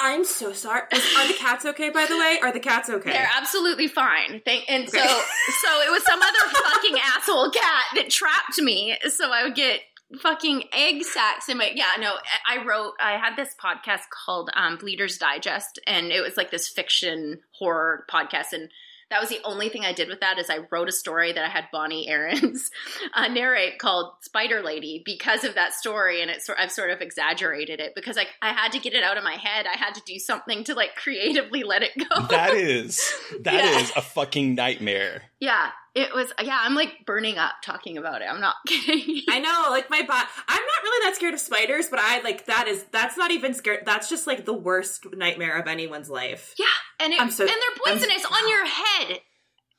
I'm so sorry. Is- Are the cats okay? By the way, are the cats okay? They're absolutely fine. Thank and so [LAUGHS] so it was some other fucking asshole cat that trapped me. So I would get fucking egg sacks in my yeah no i wrote i had this podcast called um bleeders digest and it was like this fiction horror podcast and that was the only thing I did with that is I wrote a story that I had Bonnie Aarons [LAUGHS] uh, narrate called Spider Lady because of that story, and it's sort I've sort of exaggerated it because I I had to get it out of my head. I had to do something to like creatively let it go. That is that [LAUGHS] is Yeah. a fucking nightmare. yeah, it was. Yeah, I'm like burning up talking about it. I'm not [LAUGHS] kidding. I know, like my bot. I'm not really that scared of spiders, but I like that is that's not even scared. That's just like the worst nightmare of anyone's life. Yeah, and it, I'm so- and they're poisonous on [SIGHS] your head.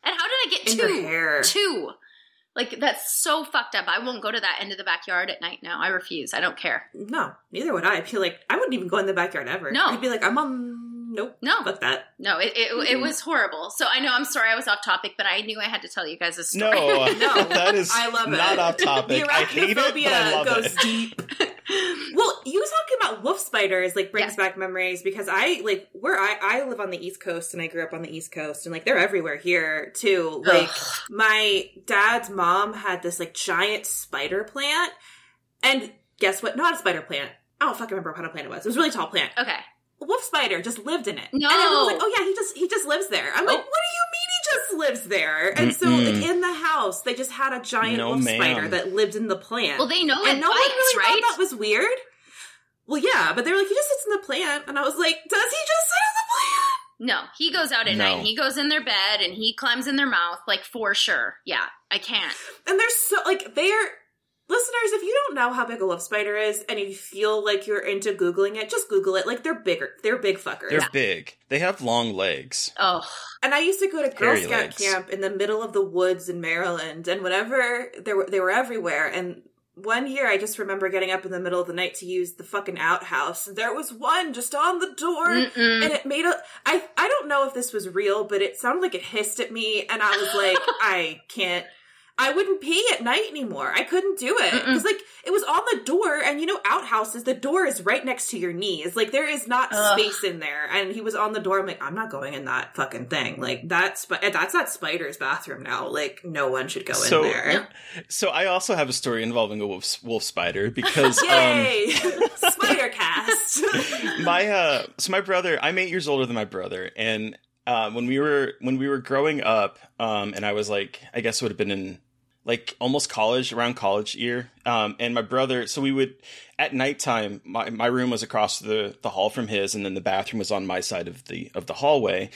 And how did I get two? Two. Like that's so fucked up. I won't go to that end of the backyard at night now. I refuse. I don't care. No, neither would I. I feel like I wouldn't even go in the backyard ever. No. I'd be like, I'm on. Nope. No. Fuck that. No, it, it, it Mhm. was horrible. So I know I'm sorry I was off topic, but I knew I had to tell you guys a story. No, [LAUGHS] No, [LAUGHS] that is I love not it. off topic. The I hate it, but I arachnophobia love goes it. deep. [LAUGHS] well, you talking about wolf spiders like brings back memories because I like where I I live on the East Coast and I grew up on the East Coast and like they're everywhere here too. Like my dad's mom had this like giant spider plant, and guess what? Not a spider plant. I don't fucking remember what kind of plant it was. It was a really tall plant. Okay. A wolf spider just lived in it. No. And everyone was like, oh yeah, he just he just lives there. I'm like, oh. what do you mean he just lives there? And so Mm-mm. like in the house, they just had a giant No, wolf ma'am. spider that lived in the plant. Well, they know and it no one really right? thought that was weird. Well, yeah, but they were like, he just sits in the plant, and I was like, does he just sit in the plant? No, he goes out at No. night he goes in their bed and he climbs in their mouth, like for sure. Yeah, I can't. And they're so like they're listeners. If you don't know how big a wolf spider is, and you feel like you're into googling it, just Google it. Like they're bigger. They're big fuckers. They're big. They have long legs. Oh, And I used to go to Girl Hairy Scout legs. camp in the middle of the woods in Maryland, and whenever they were they were everywhere. And one year, I just remember getting up in the middle of the night to use the fucking outhouse. There was one just on the door, Mm-mm. and it made a. I I don't know if this was real, but it sounded like it hissed at me, and I was like, [LAUGHS] I can't. I wouldn't pee at night anymore. I couldn't do it because, like, it was on the door, and you know, outhouses. The door is right next to your knees. Like, there is not Ugh. space in there. And he was on the door. I'm like, I'm not going in that fucking thing. Like, that's that's that spider's bathroom now. Like, no one should go So- in there. So I also have a story involving a wolf, wolf spider because [LAUGHS] um, Yay, [LAUGHS] spider cast. [LAUGHS] my uh so my brother i'm eight years older than my brother and uh when we were when we were growing up um and i was like i guess it would have been in like almost college around college year. Um and my brother so we would at nighttime my, my room was across the the hall from his and then the bathroom was on my side of the of the hallway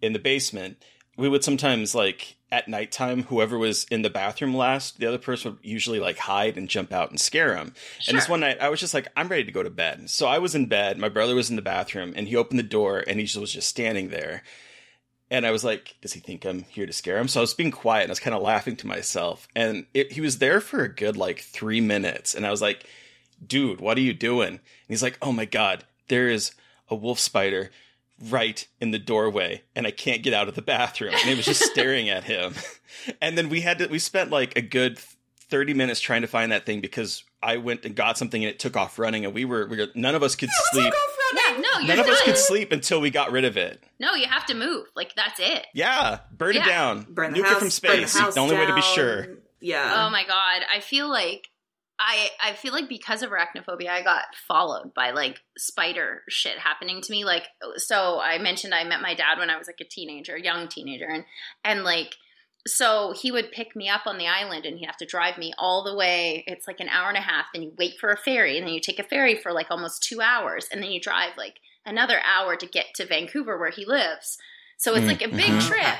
in the basement. We would sometimes like at nighttime whoever was in the bathroom last the other person would usually like hide and jump out and scare him and this one night i was just like i'm ready to go to bed. So i was in bed my brother was in the bathroom and he opened the door and he just was just standing there and i was like does he think i'm here to scare him so i was being quiet and i was kind of laughing to myself and it, he was there for a good like three minutes and i was like dude what are you doing and he's like oh my god there is a wolf spider right in the doorway and I can't get out of the bathroom. And it was just staring at him. [LAUGHS] And then we had to, we spent like a good 30 minutes trying to find that thing because I went and got something and it took off running and we were, we were none of us could sleep. yeah, no, you're None of us could sleep until we got rid of it. No, you have to move. Like that's it. Yeah. Burn Yeah. it down. Burn the Nuke house it from burn space. The, house the only way to be sure. Yeah. Oh my god, I feel like I I feel like because of arachnophobia, I got followed by like spider shit happening to me. Like, so I mentioned I met my dad when I was like a teenager, young teenager, and and like. So he would pick me up on the island and he'd have to drive me all the way. It's like an hour and a half. Then you wait for a ferry and then you take a ferry for like almost two hours and then you drive like another hour to get to Vancouver where he lives. So it's Mm, like a big mhm. trip.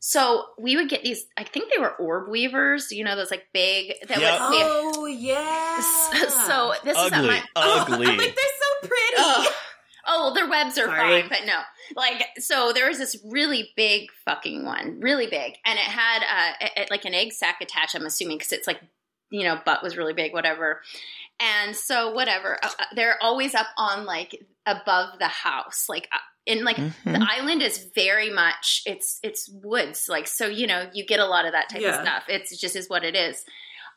So we would get these. I think they were orb weavers. You know those like big. That Yep. would, we had- Oh yeah. [LAUGHS] so this is at Ugly. my. Ugly. [LAUGHS] [LAUGHS] I'm like they're so pretty. Ugh. Oh, well, their webs are Sorry. fine, but no. Like, so there was this really big fucking one, really big, and it had uh, a, a- like an egg sac attached. I'm assuming because it's like, you know, butt was really big, whatever. And so, whatever, uh, uh, they're always up on like above the house, like. Uh, in like Mhm. the island is very much it's it's woods like so you know you get a lot of that type Yeah. of stuff it's just is what it is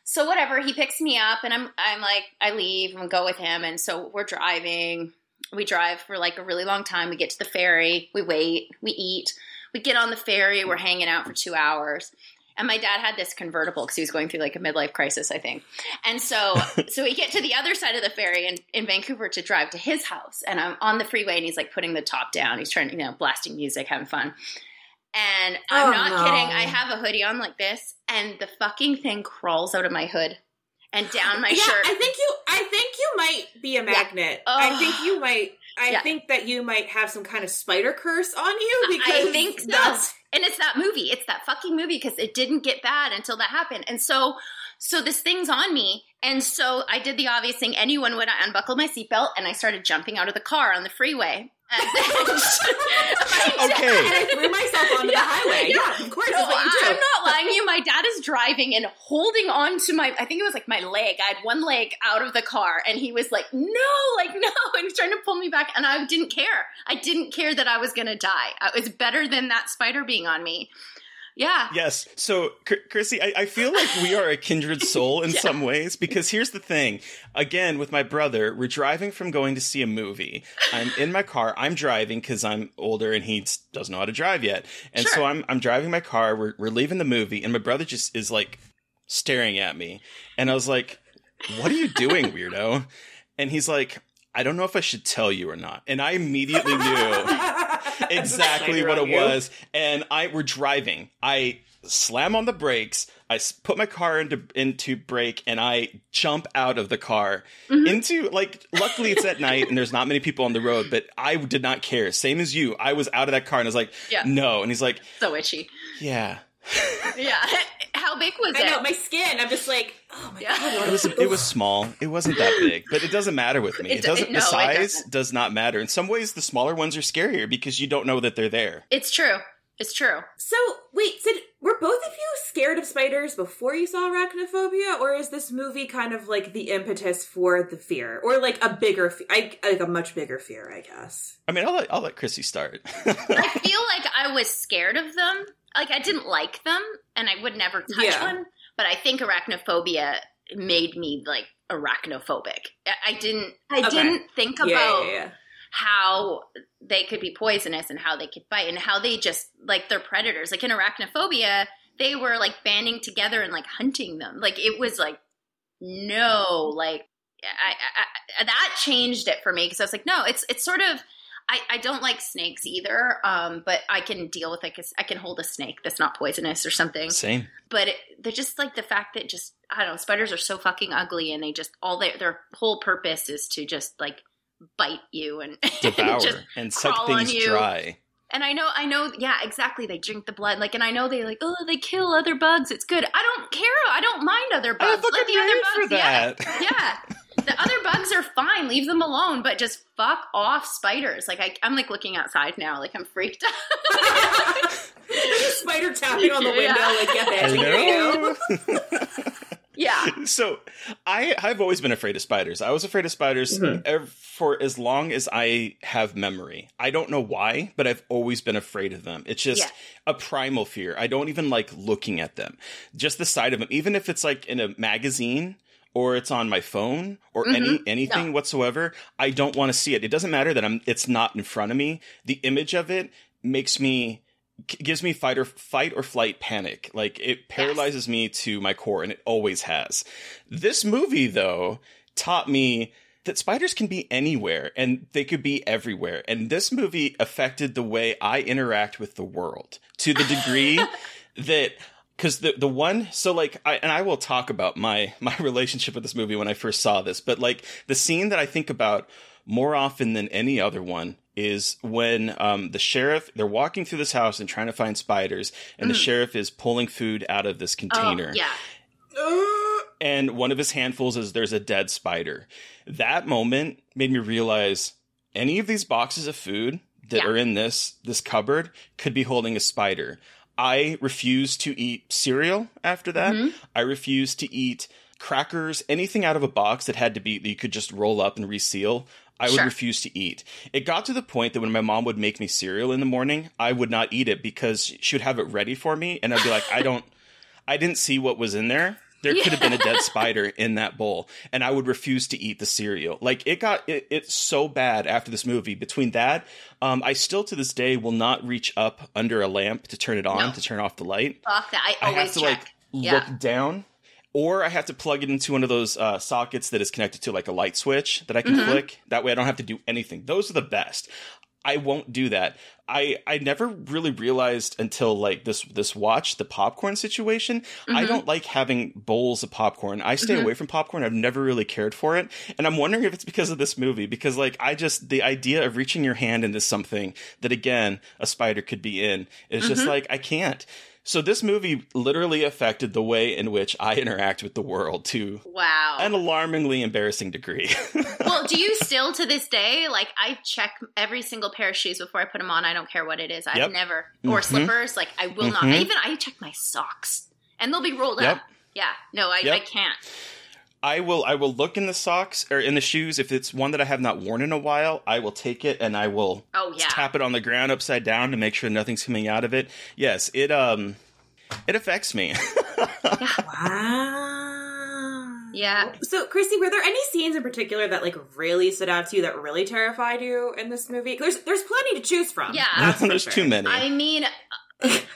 so whatever he picks me up and i'm i'm like i leave and go with him and so we're driving we drive for like a really long time. We get to the ferry. We wait. We eat. We get on the ferry. We're hanging out for two hours. And my dad had this convertible because he was going through like a midlife crisis i think. And so [LAUGHS] so we get to the other side of the ferry in, in vancouver to drive to his house. And i'm on the freeway and he's like putting the top down. He's trying you know blasting music having fun. And i'm Oh, not no. kidding. I have a hoodie on like this and the fucking thing crawls out of my hood and down my yeah, shirt I think you. I think you might be a magnet. Ugh. I think you might. I Yeah. think that you might have some kind of spider curse on you because I think so. that's And it's that movie. It's that fucking movie because it didn't get bad until that happened. And so, so this thing's on me. And so I did the obvious thing anyone would. I unbuckled my seatbelt and I started jumping out of the car on the freeway. [LAUGHS] [LAUGHS] okay. [LAUGHS] And I threw myself onto Yeah, the highway. yeah. Yeah, of course. No, what you do. I'm not lying to you. My dad is driving and holding on to my, I think it was like my leg. I had one leg out of the car and he was like, no, like, no. And he's trying to pull me back. And I didn't care. I didn't care that I was going to die. It was better than that spider being on me. Yeah. Yes. So, Chr- Krsy, I, I feel like we are a kindred soul in [LAUGHS] Yeah. some ways because here's the thing. Again, with my brother, we're driving from going to see a movie. I'm in my car. I'm driving because I'm older and he doesn't know how to drive yet. And so I'm I'm driving my car. We're we're leaving the movie, and my brother just is like staring at me, and I was like, "What are you doing, weirdo?" And he's like. I don't know if I should tell you or not. And I immediately knew [LAUGHS] [LAUGHS] exactly what it you. was. And I were driving. I slam on the brakes. I put my car into into brake, and I jump out of the car Mm-hmm. into like. Luckily, it's at night, and there's not many people on the road. But I did not care. Same as you. I was out of that car, and I was like, Yeah. "No." And he's like, So itchy. "Yeah." [LAUGHS] Yeah. [LAUGHS] How big was I it? I know my skin. I'm just like, oh my Yeah. god. It was it was small. It wasn't that big, but it doesn't matter with me. It It, doesn't. no, the size doesn't. does not matter. In some ways, the smaller ones are scarier because you don't know that they're there. It's true. It's true. So wait, Sid, were both of you scared of spiders before you saw arachnophobia, or is this movie kind of like the impetus for the fear, or like a bigger, fe- I, like a much bigger fear, I guess? I mean, I'll let I'll let Krsy start. [LAUGHS] I feel like I was scared of them. Like I didn't like them, and I would never touch Yeah. one. But I think arachnophobia made me like arachnophobic. I- didn't. I Okay. didn't think Yeah, about yeah. how they could be poisonous and how they could bite and how they just like they're predators. Like in arachnophobia, they were like banding together and like hunting them. Like it was like no, like I, I, I that changed it for me because I was like, no, it's it's sort of. I, I don't like snakes either, um, but I can deal with like a, I can hold a snake that's not poisonous or something. Same. But it, they're just like the fact that just I don't know, spiders are so fucking ugly, and they just all their their whole purpose is to just like bite you and [LAUGHS] Devour just and suck things dry. And I know, I know, yeah, exactly. They drink the blood, like, and I know they like, oh, they kill other bugs. It's good. I don't care. I don't mind other I bugs. fucking Let the other bugs, for that. yeah, yeah. [LAUGHS] The other bugs are fine. Leave them alone. But just fuck off spiders. Like I, I'm like looking outside now. Like I'm freaked out. [LAUGHS] Spider tapping on the window, Yeah. like, yeah, bitch, you Hello? go. [LAUGHS] yeah. so I I've always been afraid of spiders. I was afraid of spiders Mhm. ev- for as long as I have memory. I don't know why, but I've always been afraid of them. It's just Yeah. a primal fear. I don't even like looking at them. Just the sight of them, even if it's like in a magazine or it's on my phone or any Mhm. anything No. whatsoever, I don't want to see it. It doesn't matter that I'm it's not in front of me. The image of it makes me gives me fight or fight or flight panic. Like it paralyzes me to my core and it always has. This movie though taught me that spiders can be anywhere and they could be everywhere. And this movie affected the way I interact with the world to the degree [LAUGHS] that because the the one so like I and I will talk about my my [LAUGHS] relationship with this movie when I first saw this, but like the scene that I think about more often than any other one is when um, the sheriff they're walking through this house and trying to find spiders, and the Mm. sheriff is pulling food out of this container Oh, yeah. [GASPS] and one of his handfuls is there's a dead spider. That moment made me realize any of these boxes of food that Yeah. are in this this cupboard could be holding a spider. I refuse to eat cereal after that. Mhm. I refuse to eat crackers, anything out of a box that had to be that you could just roll up and reseal. I would Sure. refuse to eat. It got to the point that when my mom would make me cereal in the morning, I would not eat it because she would have it ready for me, and I'd be like, I don't, I didn't see what was in there. There could have been a dead spider [LAUGHS] in that bowl, and I would refuse to eat the cereal. Like it got it, it's so bad after this movie. Between that, um, I still to this day will not reach up under a lamp to turn it on No. to turn off the light. Fuck that. I I always have to check. like Yeah. look down, or I have to plug it into one of those uh, sockets that is connected to like a light switch that I can Mhm. click. That way, I don't have to do anything. Those are the best. I won't do that. I I never really realized until like this this watch the popcorn situation. I Mhm. don't like having bowls of popcorn. I stay Mhm. away from popcorn. I've never really cared for it, and I'm wondering if it's because of this movie. Because like I just the idea of reaching your hand into something that again a spider could be in is just Mhm. like I can't. So this movie literally affected the way in which I interact with the world to wow an alarmingly embarrassing degree. [LAUGHS] well, do you still to this day like I check every single pair of shoes before I put them on? I don't care what it is. I've Yep. never or Mhm. slippers. Like I will not. Mhm. Even I check my socks, and they'll be rolled Yep. up. Yeah, no, I, Yep. I can't. I will I will look in the socks or in the shoes if it's one that I have not worn in a while. I will take it and I will Oh yeah, tap it on the ground upside down to make sure nothing's coming out of it. Yes, it um it affects me. [LAUGHS] Wow. yeah. So, Krsy, were there any scenes in particular that like really stood out to you that really terrified you in this movie? There's there's plenty to choose from. Yeah. [LAUGHS] That's for There's sure. too many. I mean,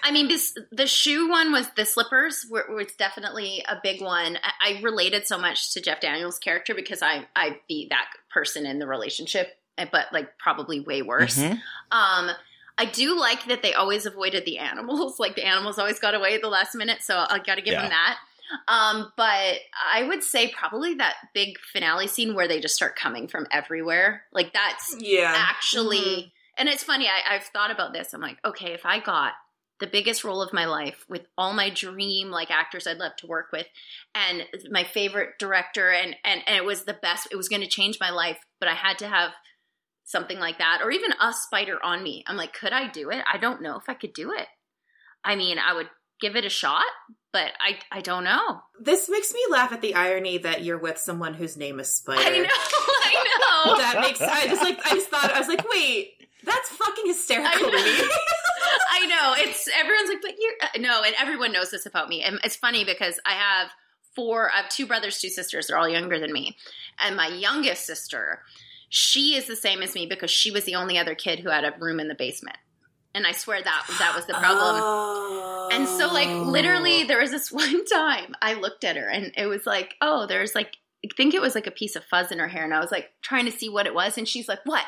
I mean, this the shoe one was the slippers were, was definitely a big one. I, I related so much to Jeff Daniels' character because I I be that person in the relationship, eh, but like probably way worse. Mhm. Um, I do like that they always avoided the animals. [LAUGHS] Like the animals always got away at the last minute, so I got to give Yeah. them that. Um, but I would say probably that big finale scene where they just start coming from everywhere. Like that's Yeah. actually Mhm. and it's funny I, i've thought about this i'm like okay if i got the biggest role of my life with all my dream like actors i'd love to work with and my favorite director and and, and it was the best it was going to change my life but i had to have something like that or even a spider on me. I'm like could i do it? I don't know if i could do it. I mean i would give it a shot but i i don't know. This makes me laugh at the irony that you're with someone whose name is Spider. i know [LAUGHS] i know. That makes I just like I just thought I was like, wait, that's fucking hysterical to me. [LAUGHS] I know. It's everyone's like, but you're uh, no, and everyone knows this about me. And it's funny because I have four, I have two brothers, two sisters. They're all younger than me, and my youngest sister, she is the same as me because she was the only other kid who had a room in the basement. And I swear that that was the problem. Oh. And so, like, literally, there was this [LAUGHS] one time I looked at her and it was like, oh, there's like, I think it was like a piece of fuzz in her hair. And I was like trying to see what it was. And she's like, what?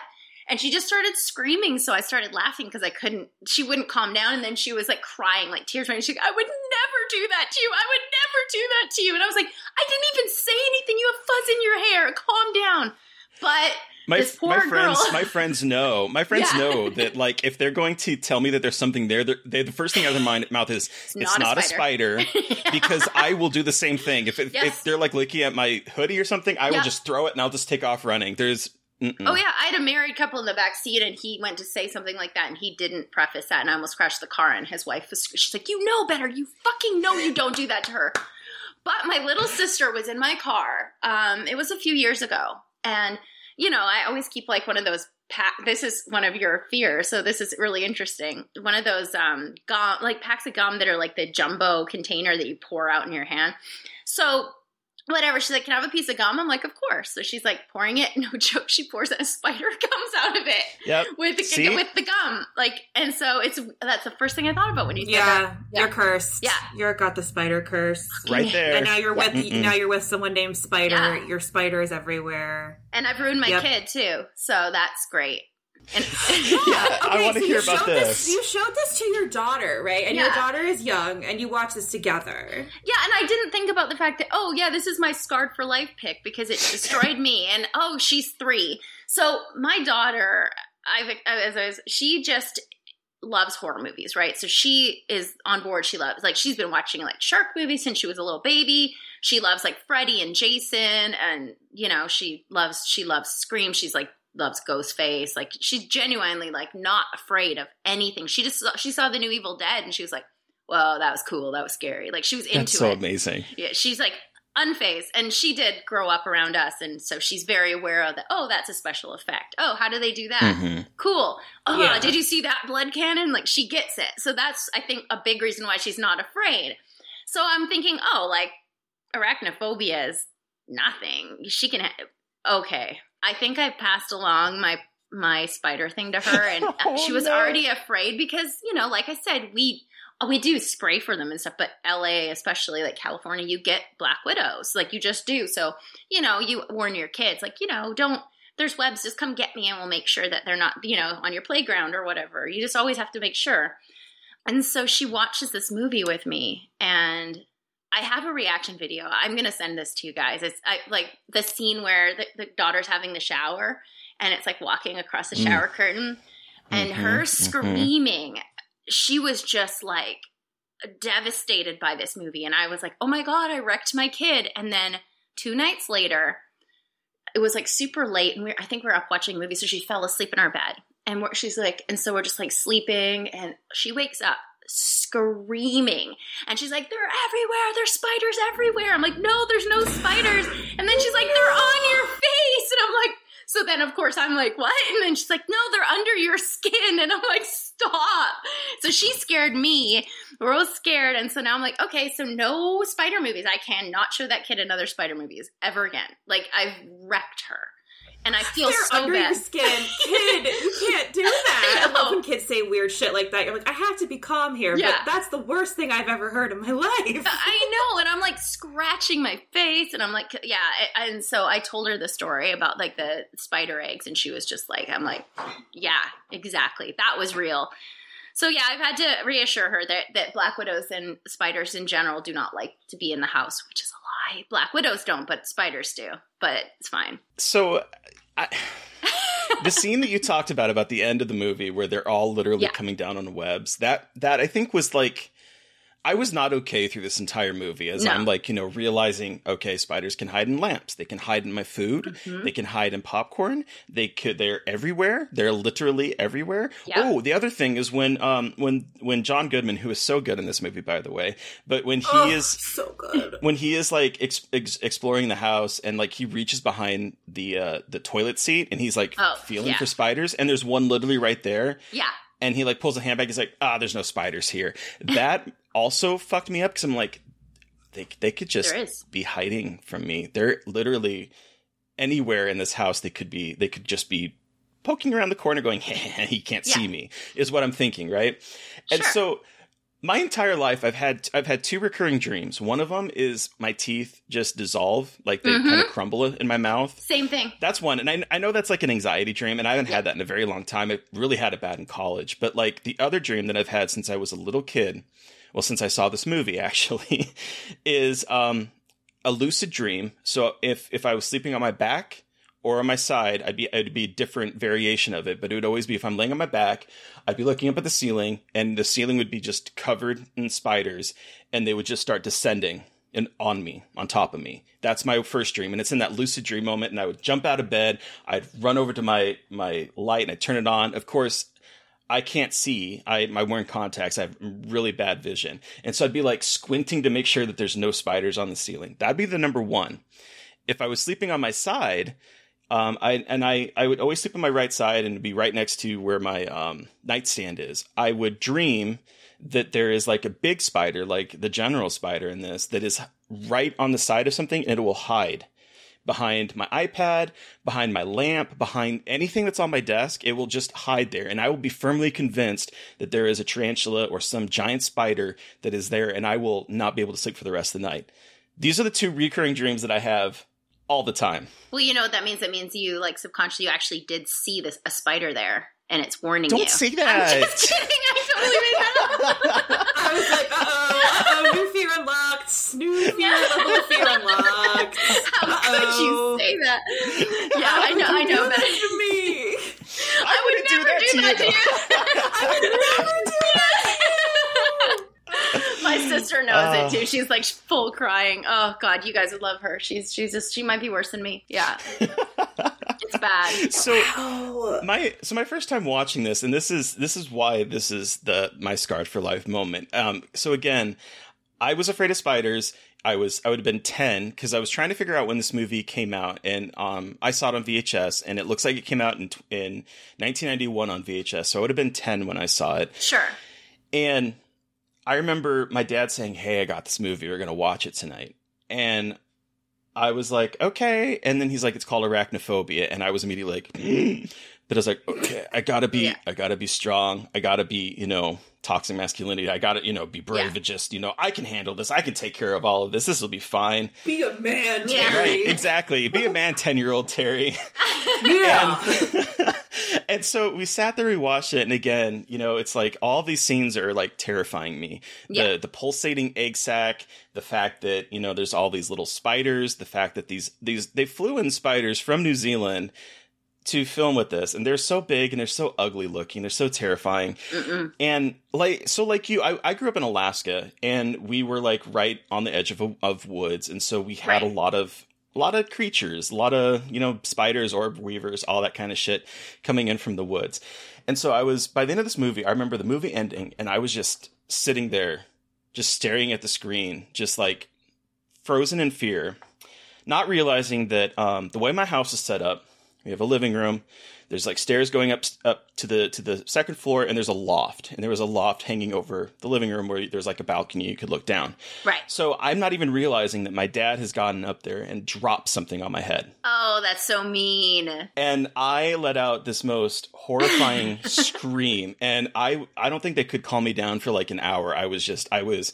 And she just started screaming. So I started laughing because I couldn't, she wouldn't calm down. And then she was like crying, like tears running. She's like, I would never do that to you. I would never do that to you. And I was like, I didn't even say anything. You have fuzz in your hair. Calm down. But my, my friends girl. my friends know my [LAUGHS] friends Yeah. know that like if they're going to tell me that there's something there they're, the first thing out of their mind, mouth is it's, not, a spider, [LAUGHS] because I will do the same thing if, it, Yes. if they're like looking at my hoodie or something I Yeah. will just throw it and I'll just take off running there's mm-mm. Oh yeah, I had a married couple in the back seat, and he went to say something like that, and he didn't preface that, and I almost crashed the car. And his wife was, she's like, "You know better. You fucking know you don't do that to her." But my little sister was in my car. Um, it was a few years ago, and you know, I always keep like one of those. Pa- this is one of your fears, so this is really interesting. One of those um, gum, like packs of gum that are like the jumbo container that you pour out in your hand. So whatever. She's like, "Can I have a piece of gum?" I'm like, "Of course." So she's like pouring it. [LAUGHS] No joke. She pours it. A spider [LAUGHS] comes out of it yep with the with the gum. Like, and so it's that's the first thing I thought about when you said Yeah, that. you're cursed. Yeah. you're got the spider curse. [LAUGHS] right there And now you're with Mm-mm. now you're with someone named Spider. Yeah. Your spiders everywhere. And I've ruined my Yep. kid too, so that's great. [LAUGHS] And Yeah, I want to so hear you about showed this. You showed this to your daughter, right? And your daughter is young, and you watch this together. Yeah, and I didn't think about the fact that oh yeah, this is my scarred for life pick because it destroyed me, and oh she's three. So my daughter, I've as I was, she just loves horror movies, right? So she is on board. She loves like she's been watching like shark movies since she was a little baby. She loves like Freddy and Jason, and you know she loves she loves Scream. She's like loves Ghostface. Like she's genuinely like not afraid of anything. She just she saw the new Evil Dead and she was like, "Whoa, that was cool. That was scary." Like she was into that's so it. amazing Yeah, she's like unfazed, and she did grow up around us, and so she's very aware of that. Oh, that's a special effect. Oh, how do they do that? Mhm. Cool. Oh, Yeah. did you see that blood cannon? Like she gets it. So that's I think a big reason why she's not afraid. So I'm thinking, oh, like arachnophobia is nothing. She can. Ha- okay, I think I passed along my my spider thing to her, and [LAUGHS] uh, Oh, she was no. already afraid because you know, like I said, we uh, we do spray for them and stuff, but LA, especially like California, you get black widows, like you just do. So you know, you warn your kids, like you know, don't. There's webs, just come get me, and we'll make sure that they're not, you know, on your playground or whatever. You just always have to make sure. And so she watches this movie with me, and I have a reaction video. I'm gonna send this to you guys. It's I, like the scene where the, the daughter's having the shower, and it's like walking across the Mm. shower curtain, and Mhm, her mhm. screaming. She was just like devastated by this movie. And I was like, oh my God, I wrecked my kid. And then two nights later, it was like super late. And we I think we're up watching a movie. So she fell asleep in our bed. And she's like, and so we're just like sleeping. And she wakes up screaming. And she's like, they're everywhere. There's spiders everywhere. I'm like, no, there's no spiders. And then she's like, they're on your face. And I'm like, so then, of course, I'm like, what? And then she's like, no, they're under your skin. And I'm like, stop. So she scared me. We're all scared. And so now I'm like, okay, so no spider movies. I cannot show that kid another spider movies ever again. Like, I've wrecked her and I feel They're so under bad. your skin, [LAUGHS] kid. You can't do that. I, love when kids say weird shit like that. You're like, I have to be calm here, Yeah. but that's the worst thing I've ever heard in my life. [LAUGHS] I know, and I'm like scratching my face, and I'm like, yeah. And so I told her the story about like the spider eggs, and she was just like, I'm like, yeah, exactly, that was real. So yeah, I've had to reassure her that that black widows and spiders in general do not like to be in the house, which is a lie. Black widows don't, but spiders do. But it's fine. So, I, the scene that you talked about about the end of the movie where they're all literally Yeah. coming down on webs that that I think was like I was not okay through this entire movie as No. I'm like you know realizing okay spiders can hide in lamps they can hide in my food Mhm. they can hide in popcorn they could they're everywhere they're literally everywhere Yeah. oh the other thing is when um when when John Goodman who is so good in this movie by the way but when he Oh, is so good. [CLEARS THROAT] when he is like ex- ex- exploring the house and like he reaches behind the uh the toilet seat and he's like Oh, feeling yeah. for spiders and there's one literally right there Yeah. and he like pulls a handbag he's like ah there's no spiders here that also fucked me up because i'm like they, they could just be hiding from me they're literally anywhere in this house they could be they could just be poking around the corner going [LAUGHS] he can't see me is what i'm thinking right and so my entire life i've had i've had two recurring dreams one of them is my teeth just dissolve like they Mhm. kind of crumble in my mouth Same thing. that's one. And I, I know that's like an anxiety dream, and I haven't had that in a very long time. I really had it bad in college. But like the other dream that I've had since I was a little kid, well, since I saw this movie [LAUGHS] actually, is um, a lucid dream. So if if I was sleeping on my back or on my side, I'd be it'd be a different variation of it. But it would always be if I'm laying on my back, I'd be looking up at the ceiling, and the ceiling would be just covered in spiders, and they would just start descending and on me, on top of me. That's my first dream, and it's in that lucid dream moment. And I would jump out of bed, I'd run over to my my light, and I'd turn it on. Of course, I can't see. I am wearing contacts. I have really bad vision, and so I'd be like squinting to make sure that there's no spiders on the ceiling. That'd be the number one. If I was sleeping on my side, um, I and I I would always sleep on my right side and be right next to where my um, nightstand is. I would dream that there is like a big spider, like the general spider in this, that is right on the side of something, and it will hide behind my iPad, behind my lamp, behind anything that's on my desk. It will just hide there, and I will be firmly convinced that there is a tarantula or some giant spider that is there, and I will not be able to sleep for the rest of the night. These are the two recurring dreams that I have all the time. Well, you know what that means? That means you like subconsciously you actually did see this a spider there, and it's warning Don't you. say [LAUGHS] I'm that. just kidding. I totally made that up. I was like, uh oh, uh oh, new fear unlocked. New fear level of fear [LAUGHS] unlocked. How could Uh-oh. you say that? Yeah, I know, I know, but to me. I would wouldn't do never that do to that to you. you. [LAUGHS] I would never do that. My sister knows Oh. it too. She's like full crying. Oh God, you guys would love her. She's she's just she might be worse than me. Yeah, [LAUGHS] it's bad. So that. my so my first time watching this, and this is this is why this is the my scarred for life moment. Um, so again, I was afraid of spiders. I was I would have been ten because I was trying to figure out when this movie came out, and um, I saw it on VHS, and it looks like it came out in in 1991 on VHS. So I would have been ten when I saw it, Sure. and I remember my dad saying, "Hey, I got this movie. We're gonna watch it tonight." And I was like, "Okay." And then he's like, "It's called arachnophobia," and I was immediately like, [GASPS] hmm. "But I like, okay, I gotta be, Yeah. I gotta be strong. I gotta be, you know, toxic masculinity. I gotta, you know, be brave Yeah. and just, you know, I can handle this. I can take care of all of this. This will be fine." Be a man, Yeah. Terry. Right? Exactly. Be a man, ten year old Terry. [LAUGHS] Yeah. And, [LAUGHS] and so we sat there, we watched it, and again, you know, it's like all these scenes are like terrifying me. Yeah. The the pulsating egg sac, the fact that you know there's all these little spiders, the fact that these these they flew in spiders from New Zealand to film with this and they're so big and they're so ugly looking they're so terrifying Mm-mm. and like so like you I, I grew up in alaska and we were like right on the edge of, of woods and so we had Right. a lot of a lot of creatures a lot of you know spiders orb weavers all that kind of shit coming in from the woods and so i was by the end of this movie i remember the movie ending and i was just sitting there just staring at the screen just like frozen in fear not realizing that um, the way my house is set up, we have a living room. There's like stairs going up up to the to the second floor, and there's a loft, and there was a loft hanging over the living room where there's like a balcony you could look down. Right. So I'm not even realizing that my dad has gotten up there and dropped something on my head, Oh, that's so mean. and I let out this most horrifying [LAUGHS] scream, and I I don't think they could calm me down for like an hour. I was just I was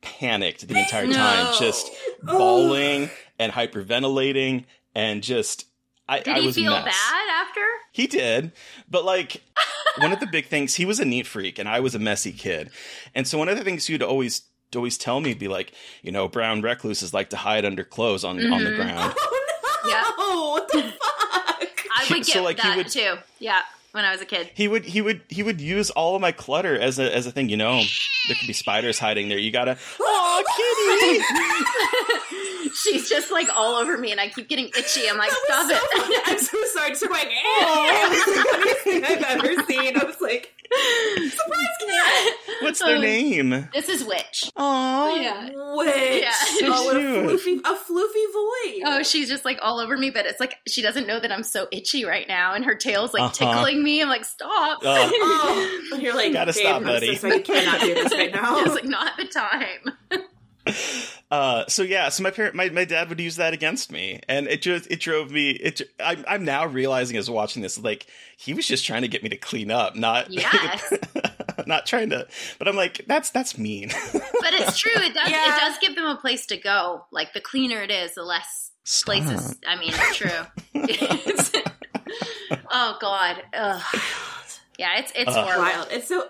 panicked the entire time, No. just bawling and hyperventilating, and just I, Did I he was feel mess. bad after? He did, but like [LAUGHS] one of the big things, he was a neat freak, and I was a messy kid, and so one of the things he'd always always tell me be like, you know, brown recluses like to hide under clothes on on the Mhm. ground. Yeah. [LAUGHS] Oh, what the fuck? I would [LAUGHS] So, get like, he that would- too. Yeah, when I was a kid. He would he would he would use all of my clutter as a as a thing. You know, there could be spiders hiding there. You gotta. Oh, kitty! [LAUGHS] She's just like all over me, and I keep getting itchy. I'm like, That stop so it. I'm so sorry. Just like, eh. [LAUGHS] It the funniest thing I've ever seen. I was like, surprise cat. What's their Oh, name? This is Witch. Oh, Yeah. Witch. Yeah. Oh, what a cute. floofy, a floofy voice. Oh, she's just like all over me, but it's like she doesn't know that I'm so itchy right now, and her tail's like Uh-huh. tickling me. I'm like, stop. Oh. [LAUGHS] Oh, and [LAUGHS] you're like, Gotta stop, buddy. So you cannot do this right now. [LAUGHS] It's like not the time. Uh, so yeah, so my parent, my, my dad would use that against me, and it just it drove me. It I'm I'm now realizing as watching this, like he was just trying to get me to clean up, not Yes. not trying to. But I'm like, that's that's mean. But it's true. It does. Yeah. It does give them a place to go. Like the cleaner it is, the less places. I mean, it's true. It's- oh God. Ugh. Yeah, it's it's Ugh. horrible. wild. It's so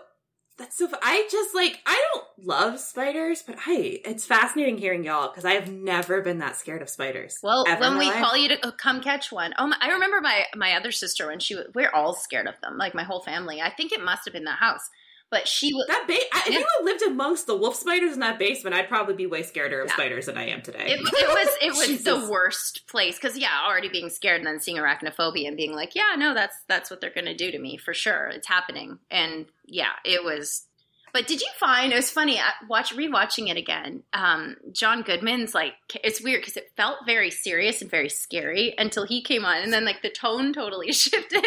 that's so. I just like I don't love spiders, but I it's fascinating hearing y'all because I have never been that scared of spiders. Well, ever when we life. call you to uh, come catch one, oh, my, I remember my my other sister when she was. We're all scared of them, like my whole family. I think it must have been the house, but she was. that ba- I, if Yeah. you had lived amongst the wolf spiders in that basement, I'd probably be way scarier of Yeah. spiders than I am today. It, it was it [LAUGHS] was the worst place because yeah, already being scared and then seeing arachnophobia and being like, yeah, no, that's that's what they're gonna do to me for sure. It's happening, and yeah, it was. But did you find it was funny? I watch rewatching it again. Um, John Goodman's like it's weird because it felt very serious and very scary until he came on, and then like the tone totally [LAUGHS] shifted,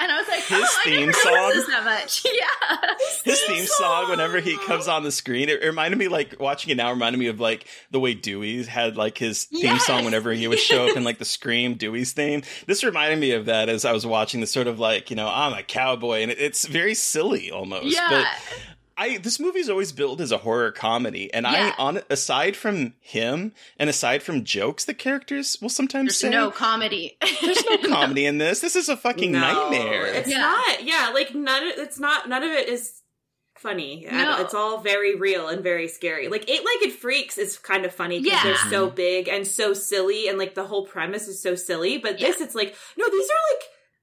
and I was like, His oh, I theme song? that much. [LAUGHS] Yeah, His theme song, whenever he comes on the screen, it reminded me like watching it now reminded me of like the way Dewey had like his theme Yes. song whenever he would show up in like the Scream Dewey's theme. This reminded me of that as I was watching the sort of like you know I'm a cowboy and it, it's very silly almost. yeah. But I this movie's always billed as a horror comedy, and Yeah. I on aside from him and aside from jokes, the characters will sometimes There's say no comedy. there's no [LAUGHS] comedy in this. This is a fucking No, nightmare. It's Yeah. not. Yeah, like none. Of, it's not. None of it is funny. No. It's all very real and very scary. Like Eight Legged Freaks is kind of funny because Yeah. they're so mm-hmm. big and so silly, and like the whole premise is so silly. But this, it's like no, these are like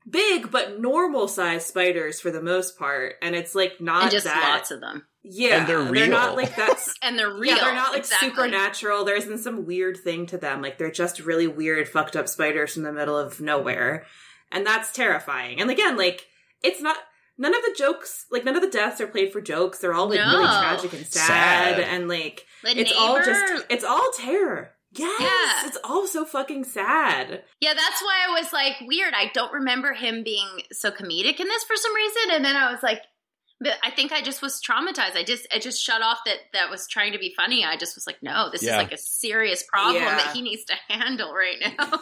big but normal sized spiders for the most part, and it's like not and just that. lots of them. Yeah, And they're real. They're not like that's. [LAUGHS] And they're real. Yeah, they're not like exactly. supernatural. There isn't some weird thing to them. Like they're just really weird, fucked up spiders from the middle of nowhere. And that's terrifying. And again, like, it's not none of the jokes, like none of the deaths are played for jokes. They're all like really tragic and sad, Sad. and like The it's all just it's all terror. Yes, Yeah. it's all so fucking sad. Yeah, that's why I was like weird. I don't remember him being so comedic in this for some reason, and then I was like, but I think I just was traumatized. I just I just shut off that that was trying to be funny. I just was like, no, this Yeah. is like a serious problem Yeah. that he needs to handle right now.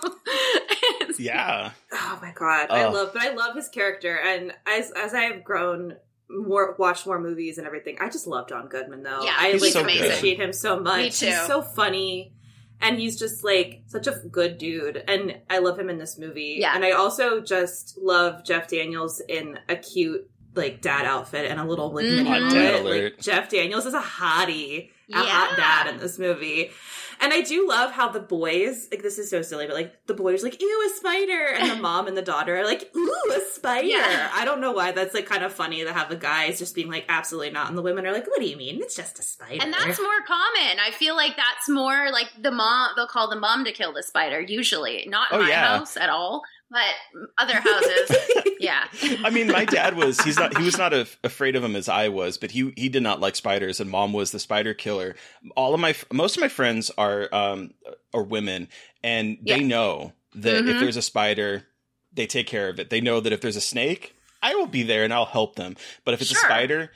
[LAUGHS] yeah. Oh my god, I Oh. love, but I love his character, and as as I have grown more, watched more movies and everything, I just love John Goodman though. Yeah, I he's like so good. appreciate him so much. Me too. He's so funny, and he's just like such a good dude, and I love him in this movie. Yeah. and I also just love Jeff Daniels in a cute like dad outfit and a little like Mhm. Hot mullet. dad Like. Jeff Daniels is a hottie, a Yeah. hot dad in this movie. And I do love how the boys, like this is so silly, but like the boys like, ew, a spider. And the [LAUGHS] mom and the daughter are like, ooh, a spider. Yeah. I don't know why that's like kind of funny to have the guys just being like, absolutely not. And the women are like, what do you mean? It's just a spider. And that's more common. I feel like that's more like the mom, they'll call the mom to kill the spider, usually. Not in Oh, my yeah. house at all, but other houses. [LAUGHS] yeah. I mean, my dad was he's not he was not a, afraid of them as I was, but he he did not like spiders, and mom was the spider killer. All of my most of my friends are um are women, and they Yeah. know that if Mhm. there's a spider, they take care of it. They know that if there's a snake, I will be there and I'll help them. But if it's Sure. a spider,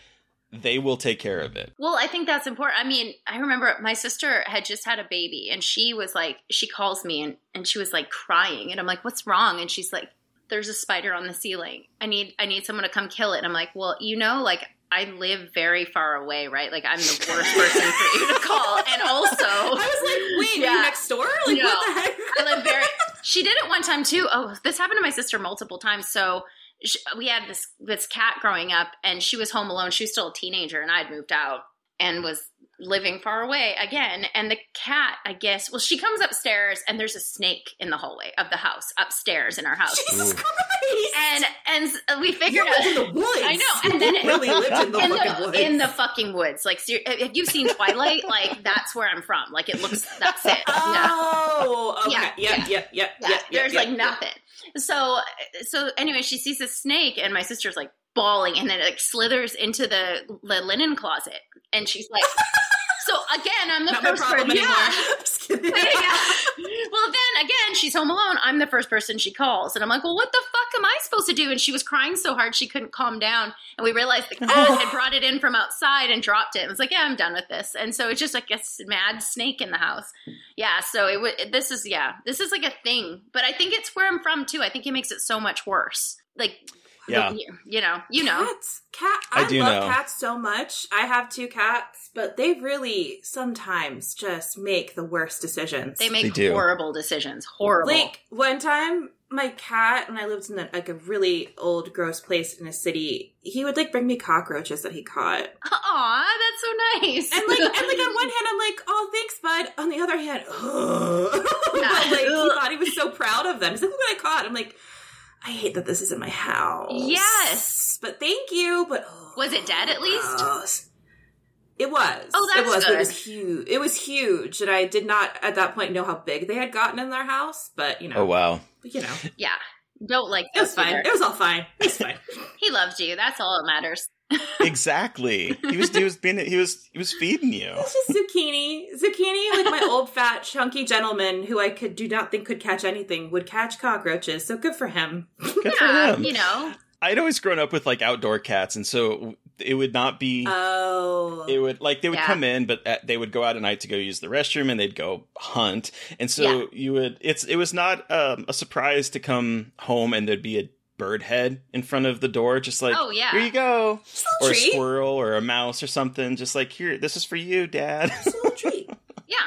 they will take care of it. Well, I think that's important. I mean, I remember my sister had just had a baby and she was like, she calls me and, and she was like crying. And I'm like, what's wrong? And she's like, there's a spider on the ceiling. I need, I need someone to come kill it. And I'm like, well, you know, like I live very far away, right? Like I'm the worst [LAUGHS] person for you to call. And also, I was like, wait, are Yeah. you next door? Like, No. what the heck? I live very. She did it one time too. Oh, this happened to my sister multiple times. So sh we had this this cat growing up, and she was home alone. She was still a teenager, and I'd moved out and was living far away again. And the cat, I guess, well, she comes upstairs, and there's a snake in the hallway of the house upstairs in our house. Jesus Ooh. Christ. And and s- we you figured lived out. in the [LAUGHS] woods. I know, and then it- really lived in the [LAUGHS] in fucking the, woods. in the fucking woods, like ser- have you seen Twilight? like that's where I'm from. Like it looks. That's it. Oh, yeah. Oh, okay. Yeah, yeah, yeah. yep, yep, Yeah, yep, yep, there's yep, like yep. nothing. So, so anyway, she sees a snake, and my sister's like bawling, and then it like slithers into the, the linen closet, and she's like, [LAUGHS] "So again, I'm the Not first problem person." Yeah. [LAUGHS] [LAUGHS] Yeah. Well, then again, she's home alone. I'm the first person she calls, and I'm like, "Well, what the fuck am I supposed to do?" And she was crying so hard she couldn't calm down. And we realized the cat had brought it in from outside and dropped it. And was like, "Yeah, I'm done with this." And so it's just like a mad snake in the house. Yeah. So it. This is yeah. This is like a thing, but I think it's where I'm from too. I think it makes it so much worse. Like, Yeah. you, you know, you know. Cats, cat. I I, do love know. cats so much. I have two cats, but they really sometimes just make the worst decisions. They make They horrible decisions. Horrible. like one time, my cat and I lived in a, like a really old, gross place in a city. He would like bring me cockroaches that he caught, Aw, that's so nice. and like, and like on one [LAUGHS] hand, I'm like, "Oh, thanks, bud." On the other hand, [LAUGHS] but like he [LAUGHS] thought he was so proud of them. He's like, "Look what I caught." I'm like, "I hate that this is in my house." Yes. but thank you. But oh, Was it dead at least? gross. It was. Oh, that's it was. but It was huge. It was huge, and I did not at that point know how big they had gotten in their house. But you know, Oh wow. you know, Yeah. Don't like it was fine. either. It was all fine. It was fine. [LAUGHS] He loves you. That's all that matters. [LAUGHS] Exactly. He was he was being he was he was feeding you. It's just zucchini. Zucchini, like my old fat chunky gentleman who I could do not think could catch anything, would catch cockroaches. So good for him. Good for Yeah, him. you know. I'd always grown up with like outdoor cats, and so it would not be. Oh, it would like they would Yeah. come in, but uh, they would go out at night to go use the restroom, and they'd go hunt, and so Yeah. you would. It's it was not um, a surprise to come home and there'd be a bird head in front of the door, just like Oh, yeah. here you go, Just a or a squirrel or a mouse or something, just like here, this is for you, Dad. [LAUGHS] Just a little treat. Yeah.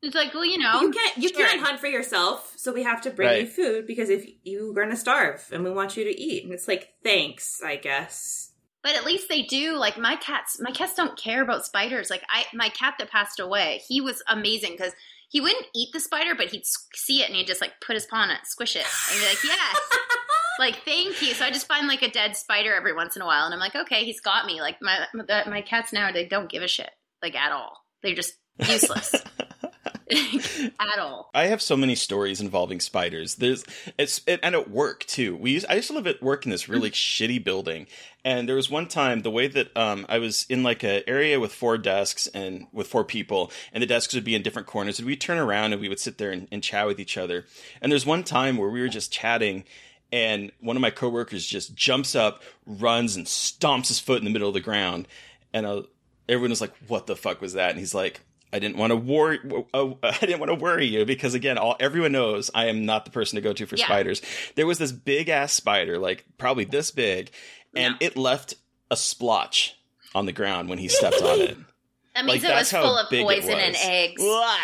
It's like, well, you know. You can't you sure. can't hunt for yourself, so we have to bring you food because if you're gonna starve and we want you to eat. And it's like, thanks, I guess. But at least they do. Like my cats, my cats don't care about spiders. Like I, my cat that passed away, he was amazing because he wouldn't eat the spider, but he'd see it and he'd just like put his paw on it, squish it, and be like, yes. [LAUGHS] like thank you. So I just find like a dead spider every once in a while, and I'm like, okay, he's got me. Like my my, my cats now, they don't give a shit like at all. They're just useless [LAUGHS] [LAUGHS] at all. I have so many stories involving spiders. There's it's it, and at work too. We used, I used to live at work in this really shitty building, and there was one time the way that um I was in like a area with four desks and with four people, and the desks would be in different corners, and we'd turn around and we would sit there and, and chat with each other. And there's one time where we were just chatting. And one of my coworkers just jumps up, runs, and stomps his foot in the middle of the ground. And uh, everyone was like, "What the fuck was that?" And he's like, "I didn't want to worry. Uh, [LAUGHS] I didn't want to worry you because again, all everyone knows I am not the person to go to for Yeah. spiders. There was this big ass spider, like probably this big, and it left a splotch on the ground when he stepped on it. [LAUGHS] That Like, means it was that's how full of poison and eggs. Blah!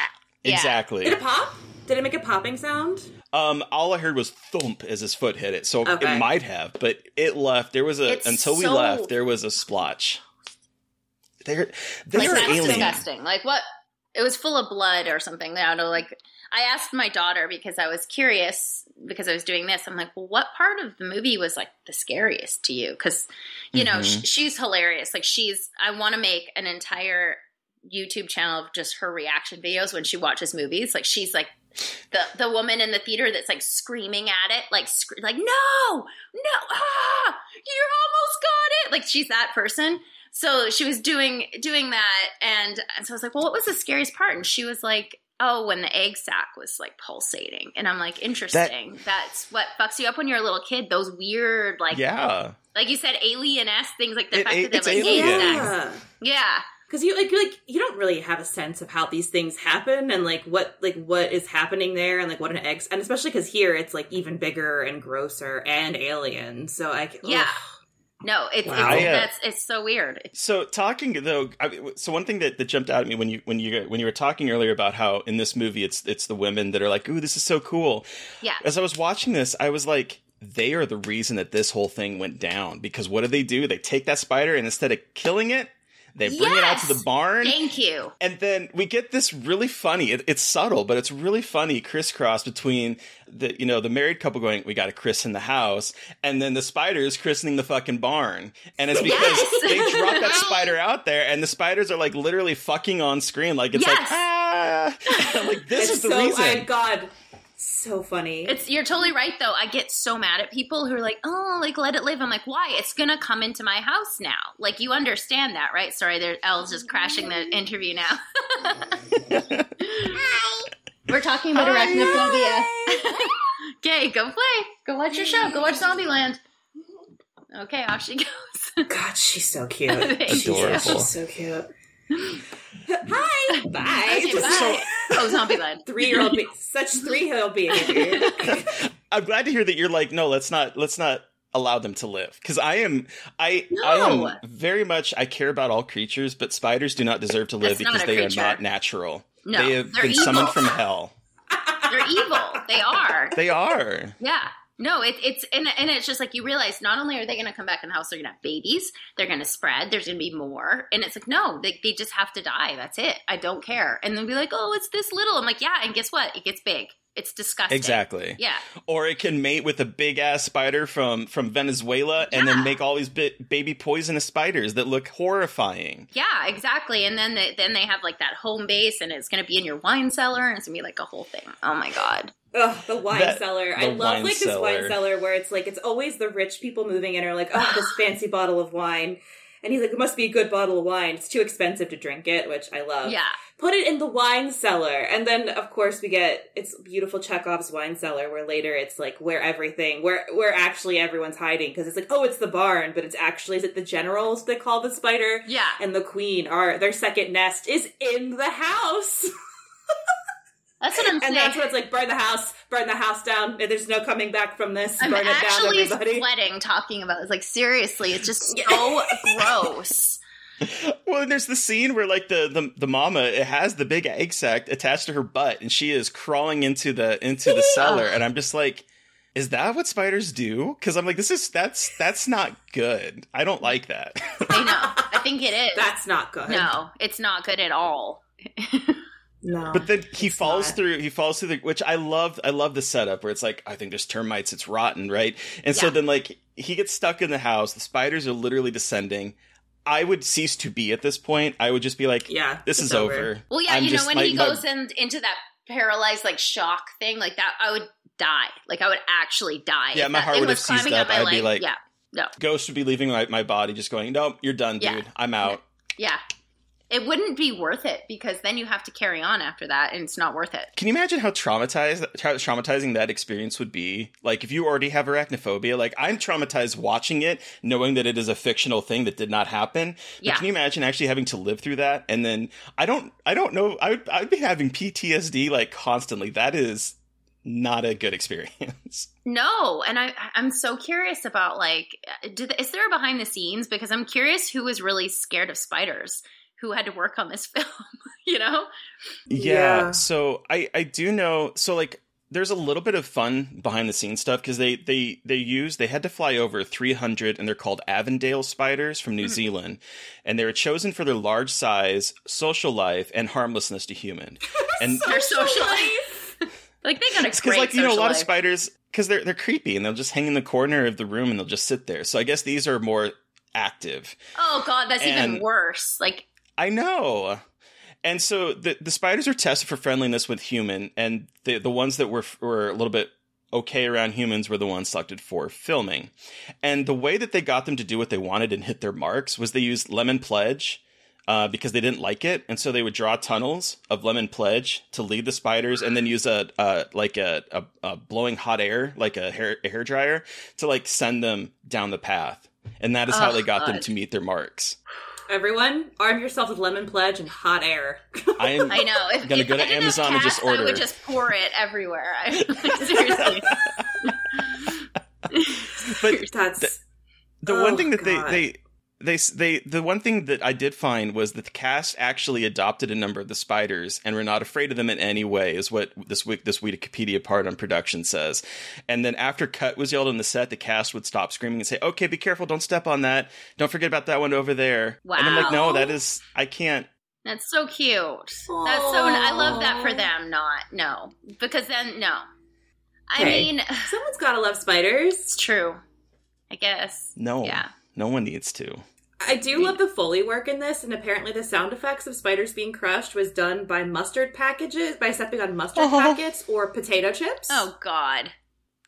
Yeah. Exactly. Did it pop? Did it make a popping sound? Um, all I heard was thump as his foot hit it, so Okay. it might have, but it left. There was a It's until we so- left. There was a splotch. They're they Like are that's alien. disgusting. Like what? it was full of blood or something. I don't know. Like I asked my daughter because I was curious because I was doing this. I'm like, well, what part of the movie was like the scariest to you? Because you know Mhm. sh- she's hilarious. Like she's. I want to make an entire YouTube channel of just her reaction videos when she watches movies. Like she's like the the woman in the theater that's like screaming at it, like sc- like no, no, ah, you almost got it. Like she's that person. So she was doing doing that, and, and so I was like, well, what was the scariest part? And she was like. Oh, when the egg sac was like pulsating, and I'm like, interesting. That's what fucks you up when you're a little kid. Those weird, like, yeah. like you said, alien s things, like the It- fact it- that they have it's like alien. egg Yeah. Yeah, because you like you like you don't really have a sense of how these things happen and like what like what is happening there and like what an egg and especially because here it's like even bigger and grosser and alien. So I can, Yeah. ugh. no, it's, Wow. it's that's it's so weird. So talking though, I, so one thing that, that jumped out at me when you when you when you were talking earlier about how in this movie it's it's the women that are like, "Ooh, this is so cool." yeah, As I was watching this, I was like, they are the reason that this whole thing went down because what do they do? They take that spider and instead of killing it, they bring it out to the barn. thank you. And then we get this really funny. It, it's subtle, but it's really funny crisscross between the you know the married couple going, "We got to christen the house," and then the spiders christening the fucking barn. And it's because Yes! they drop that [LAUGHS] spider out there, and the spiders are like literally fucking on screen, like it's like Yes! ah. I'm [LAUGHS] like this it's is the so reason. I, God, so funny. It's you're totally right though. I get so mad at people who are like, "Oh, like let it live." I'm like, "Why? It's gonna come into my house now." Like you understand that, right? Sorry, there Elle's just crashing the mm-hmm. interview now. [LAUGHS] We're talking about arachnophobia. okay, [LAUGHS] go play. Go watch your show. Go watch Zombieland. Okay, off she goes. God, she's so cute. [LAUGHS] She's, Adorable. she's so cute. Hi, bye. Okay, bye. Oh, Zombieland. Three year old, be- such three year old behavior. [LAUGHS] I'm glad to hear that you're like, no, let's not, let's not allow them to live. Because I am, I, No. I am very much, I care about all creatures, but spiders do not deserve to live That's because they creature. are not natural. No, they have been evil. summoned from hell. They're evil. They are. They are. Yeah. No, it, it's and, and it's just like you realize not only are they going to come back in the house, they're going to have babies, they're going to spread, there's going to be more, and it's like no, they, they just have to die. That's it. I don't care. And then be like, oh, it's this little. I'm like, yeah, and guess what? It gets big. It's disgusting. Exactly. Yeah. Or it can mate with a big ass spider from from Venezuela and Yeah. then make all these bi- baby poisonous spiders that look horrifying. Yeah, exactly. And then they, then they have like that home base, and it's going to be in your wine cellar, and it's going to be like a whole thing. Oh my god. Ugh, the wine That- cellar. I love wine like this wine cellar where it's like it's always the rich people moving in are like, oh, this [SIGHS] fancy bottle of wine. And he's like, it must be a good bottle of wine. It's too expensive to drink it, which I love. Yeah. Put it in the wine cellar. And then of course we get it's beautiful Chekhov's wine cellar where later it's like where everything where where actually everyone's hiding because it's like, oh, it's the barn, but it's actually is it the generals they call the spider? Yeah. And the queen are their second nest is in the house. [LAUGHS] That's what I'm saying. And that's what it's like burn the house, burn the house down. There's no coming back from this. I'm burn it down, actually everybody. sweating talking about this. Like seriously, it's just [LAUGHS] so gross. Well, and there's the scene where like the, the the mama it has the big egg sac attached to her butt and she is crawling into the into the [LAUGHS] cellar and I'm just like is that what spiders do? Cuz I'm like this is that's that's not good. I don't like that. I know. [LAUGHS] I think it is. That's not good. No, it's not good at all. No. But then he falls not. through. He falls through the, which I love. I love the setup where it's like, I think there's termites. It's rotten, right? And so then like he gets stuck in the house. The spiders are literally descending. I would cease to be at this point. I would just be like, Yeah, this is over. over. Well, yeah, I'm you know when like, he my- goes in, into that paralyzed like shock thing, like that, I would die. Like I would actually die. Yeah, my heart would have was seized climbing up. I'd be like- yeah, no, Ghost would be leaving my, my body, just going, nope, you're done, dude. Yeah. I'm out. yeah. It wouldn't be worth it because then you have to carry on after that, and it's not worth it. Can you imagine how traumatized how traumatizing that experience would be? Like if you already have arachnophobia, like I'm traumatized watching it, knowing that it is a fictional thing that did not happen. But Yeah. can you imagine actually having to live through that? And then I don't I don't know I would I'd be having PTSD like constantly. That is not a good experience. [LAUGHS] No, and I I'm so curious about like, uh, did, is there a behind the scenes? Because I'm curious who was really scared of spiders, who had to work on this [LAUGHS] film. you know? Yeah. Yeah. So I I do know. So like there's a little bit of fun behind the scenes stuff because they they they use they had to fly over 300 and they're called Avondale spiders from New Mm-hmm. Zealand, and they were chosen for their large size, social life, and harmlessness to human. [LAUGHS] And Their social life. like they got a it's because like you know a social lot of spiders because they're they're creepy and they'll just hang in the corner of the room and they'll just sit there. So I guess these are more active. Oh god, that's even worse. Like I know. And so the the spiders are tested for friendliness with human, and the the ones that were were a little bit okay around humans were the ones selected for filming. And the way that they got them to do what they wanted and hit their marks was they used lemon pledge. Uh, because they didn't like it, and so they would draw tunnels of lemon pledge to lead the spiders, and then use a, uh like a, a, a blowing hot air, like a hair a hair dryer, to like send them down the path. And that is how Oh, they got them to meet their marks. Everyone, arm yourself with lemon pledge and hot air. I am I know. If, gonna if go I to didn't Amazon and just cats, I order. would just pour it everywhere. I, like, seriously. [LAUGHS] but that's the Oh, one thing that God. they they they they the one thing that I did find was that the cast actually adopted a number of the spiders and were not afraid of them in any way, is what this week this Wikipedia part on production says. And then after cut was yelled on the set, the cast would stop screaming and say, "Okay, be careful, don't step on that, don't forget about that one over there." And I'm like, no, that is I can't. That's so cute. That's so. I love that for them. Not no, because then no. I Hey, mean, [SIGHS] someone's gotta love spiders. It's true. I guess. No, Yeah. no one needs to. I do love the Foley work in this, and apparently the sound effects of spiders being crushed was done by mustard packages, by stepping on mustard Uh-huh. [LAUGHS] packets or potato chips. Oh God,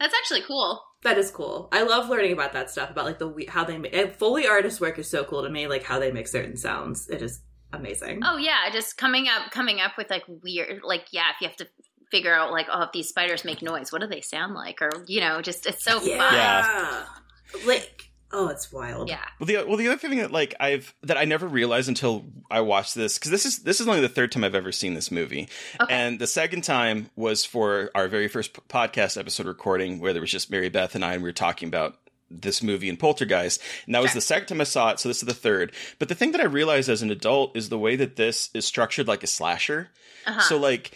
that's actually cool. That is cool. I love learning about that stuff about like the how they make and Foley artist work is so cool to me. Like how they make certain sounds, it is amazing. Oh yeah, just coming up, coming up with like weird, like yeah, if you have to figure out like, oh, if these spiders make noise, what do they sound like, or you know, just it's so yeah. fun. Yeah. Like oh, it's wild. Yeah. Well, the well, the other thing that like I've that I never realized until I watched this because this is this is only the third time I've ever seen this movie, and the second time was for our very first p- podcast episode recording where there was just Mary Beth and I, and we were talking about this movie and Poltergeist, and that was the second time I saw it. So this is the third. But the thing that I realized as an adult is the way that this is structured like a slasher. Uh-huh. So like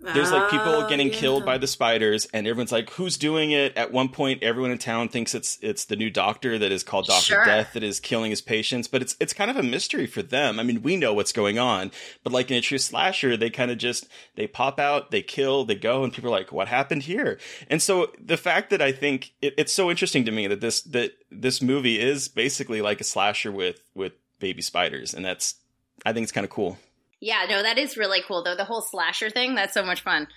there's like people Oh, getting yeah. killed by the spiders and everyone's like who's doing it at one point everyone in town thinks it's it's the new doctor that is called dr Sure. death that is killing his patients but it's it's kind of a mystery for them i mean we know what's going on but like in a true slasher they kind of just they pop out they kill they go and people are like what happened here and so the fact that i think it, it's so interesting to me that this that this movie is basically like a slasher with with baby spiders and that's i think it's kind of cool Yeah, no, that is really cool though. The whole slasher thing, that's so much fun.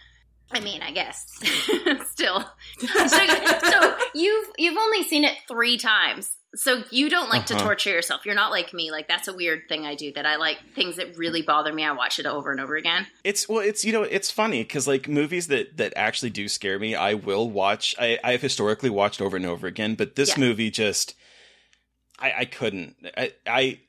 I mean, I guess [LAUGHS] still. So, so you've you've only seen it three times. So you don't like to Uh-huh. torture yourself. You're not like me. Like that's a weird thing I do that I like things that really bother me. I watch it over and over again. It's well, it's you know, it's funny because like movies that that actually do scare me, I will watch. I I've historically watched over and over again, but this Yeah. movie just, I I couldn't. I I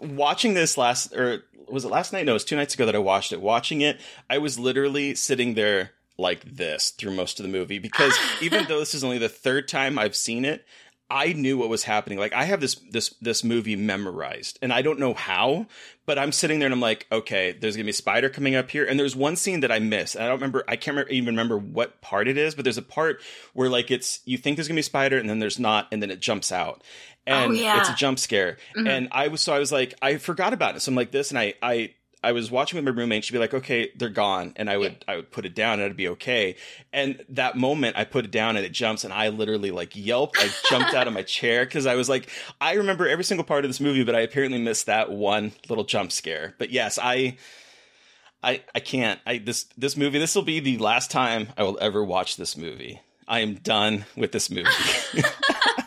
watching this last or was it last night? No, it was two nights ago that I watched it. Watching it, I was literally sitting there like this through most of the movie because [LAUGHS] even though this is only the third time I've seen it. I knew what was happening. Like I have this this this movie memorized, and I don't know how, but I'm sitting there and I'm like, okay, there's gonna be a spider coming up here, and there's one scene that I missed. I don't remember. I can't remember, even remember what part it is, but there's a part where like it's you think there's gonna be a spider, and then there's not, and then it jumps out, and Oh, yeah. it's a jump scare. Mhm. And I was so I was like, I forgot about it. So I'm like this, and I I. I was watching with my roommate. She'd be like, "Okay, they're gone," and I would I would put it down, and it'd be okay. And that moment, I put it down, and it jumps, and I literally like yelped. I jumped out of my chair because I was like, I remember every single part of this movie, but I apparently missed that one little jump scare. But yes, I, I, I can't. I this this movie. This will be the last time I will ever watch this movie. I am done with this movie. [LAUGHS] [LAUGHS]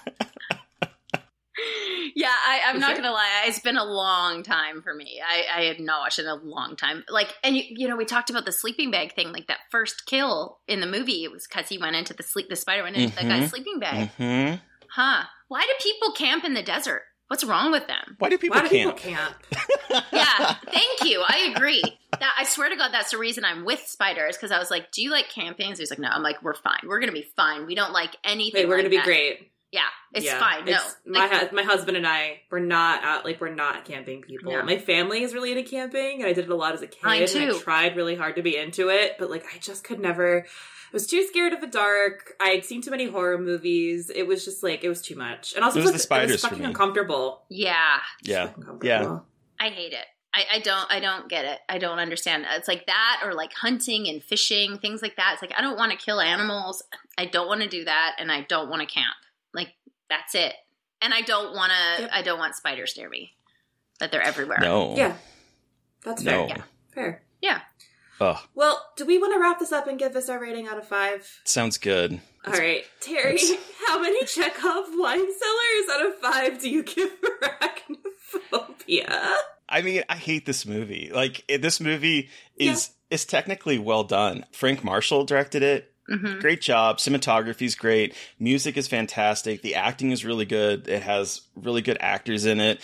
Yeah, I, I'm not Okay. gonna lie. It's been a long time for me. I, I had not watched it in a long time. Like, and you, you know, we talked about the sleeping bag thing. Like that first kill in the movie, it was because he went into the sleep. The spider went into that guy's sleeping bag. hmm Huh? Why do people camp in the desert? What's wrong with them? Why do people Why do people camp? camp? [LAUGHS] Yeah, thank you. I agree. That I swear to God, that's the reason I'm with spiders because I was like, "Do you like camping?" So he's like, "No." I'm like, "We're fine. We're gonna be fine. We don't like anything." Wait, we're like gonna be that." great. Yeah, it's fine. No, it's- my hu- my husband and I we're not out like we're not camping people. No. My family is really into camping, and I did it a lot as a kid. Mine And. I tried really hard to be into it, but like I just could never. I was too scared of the dark. I had seen too many horror movies. It was just like it was too much, and also It was like, the spiders It was for fucking me. uncomfortable. yeah, Yeah. Uncomfortable. Yeah. I hate it. I, I don't I don't get it. I don't understand. It's like that or like hunting and fishing, things like that. It's like I don't want to kill animals. I don't want to do that and I don't want to camp. Like that's it. And I don't want to Yep. I don't want spiders near me. That they're everywhere. No. Yeah, that's fair. Yeah, fair. Yeah. Ugh. Well, do we want to wrap this up and give this our rating out of five? Sounds good. All right, Terry, [LAUGHS] how many Chekhov wine cellars out of five do you give [LAUGHS] Arachnophobia? I mean, I hate this movie. Like it, this movie is is technically well done. Frank Marshall directed it. Mhm. Great job. Cinematography is great. Music is fantastic. The acting is really good. It has really good actors in it.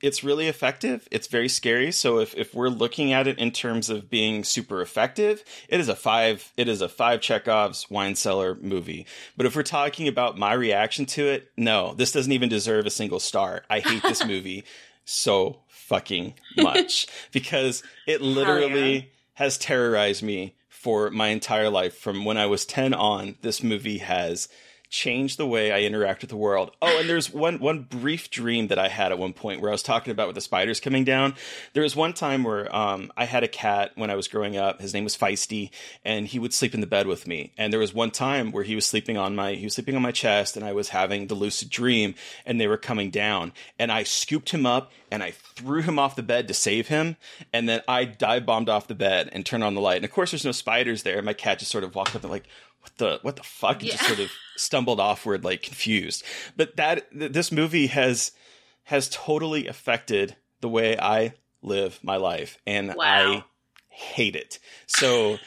It's really effective. It's very scary. So if, if we're looking at it in terms of being super effective, it is a five it is a five Chekhov's wine cellar movie. But if we're talking about my reaction to it, no, this doesn't even deserve a single star. I hate this [LAUGHS] movie so fucking [LAUGHS] much because it literally has terrorized me for my entire life from when I was 10 on. This movie has changed the way I interact with the world. Oh, and there's one one brief dream that I had at one point where I was talking about with the spiders coming down. There was one time where um, I had a cat when I was growing up. His name was Feisty, and he would sleep in the bed with me. And there was one time where he was sleeping on my he was sleeping on my chest, and I was having the lucid dream, and they were coming down, and I scooped him up and I threw him off the bed to save him, and then I dive bombed off the bed and turned on the light. And of course, there's no spiders there. My cat just sort of walked up and like, what the what the fuck? And just sort of stumbled offward, like confused. But that th- this movie has has totally affected the way I live my life, and Wow. I hate it. So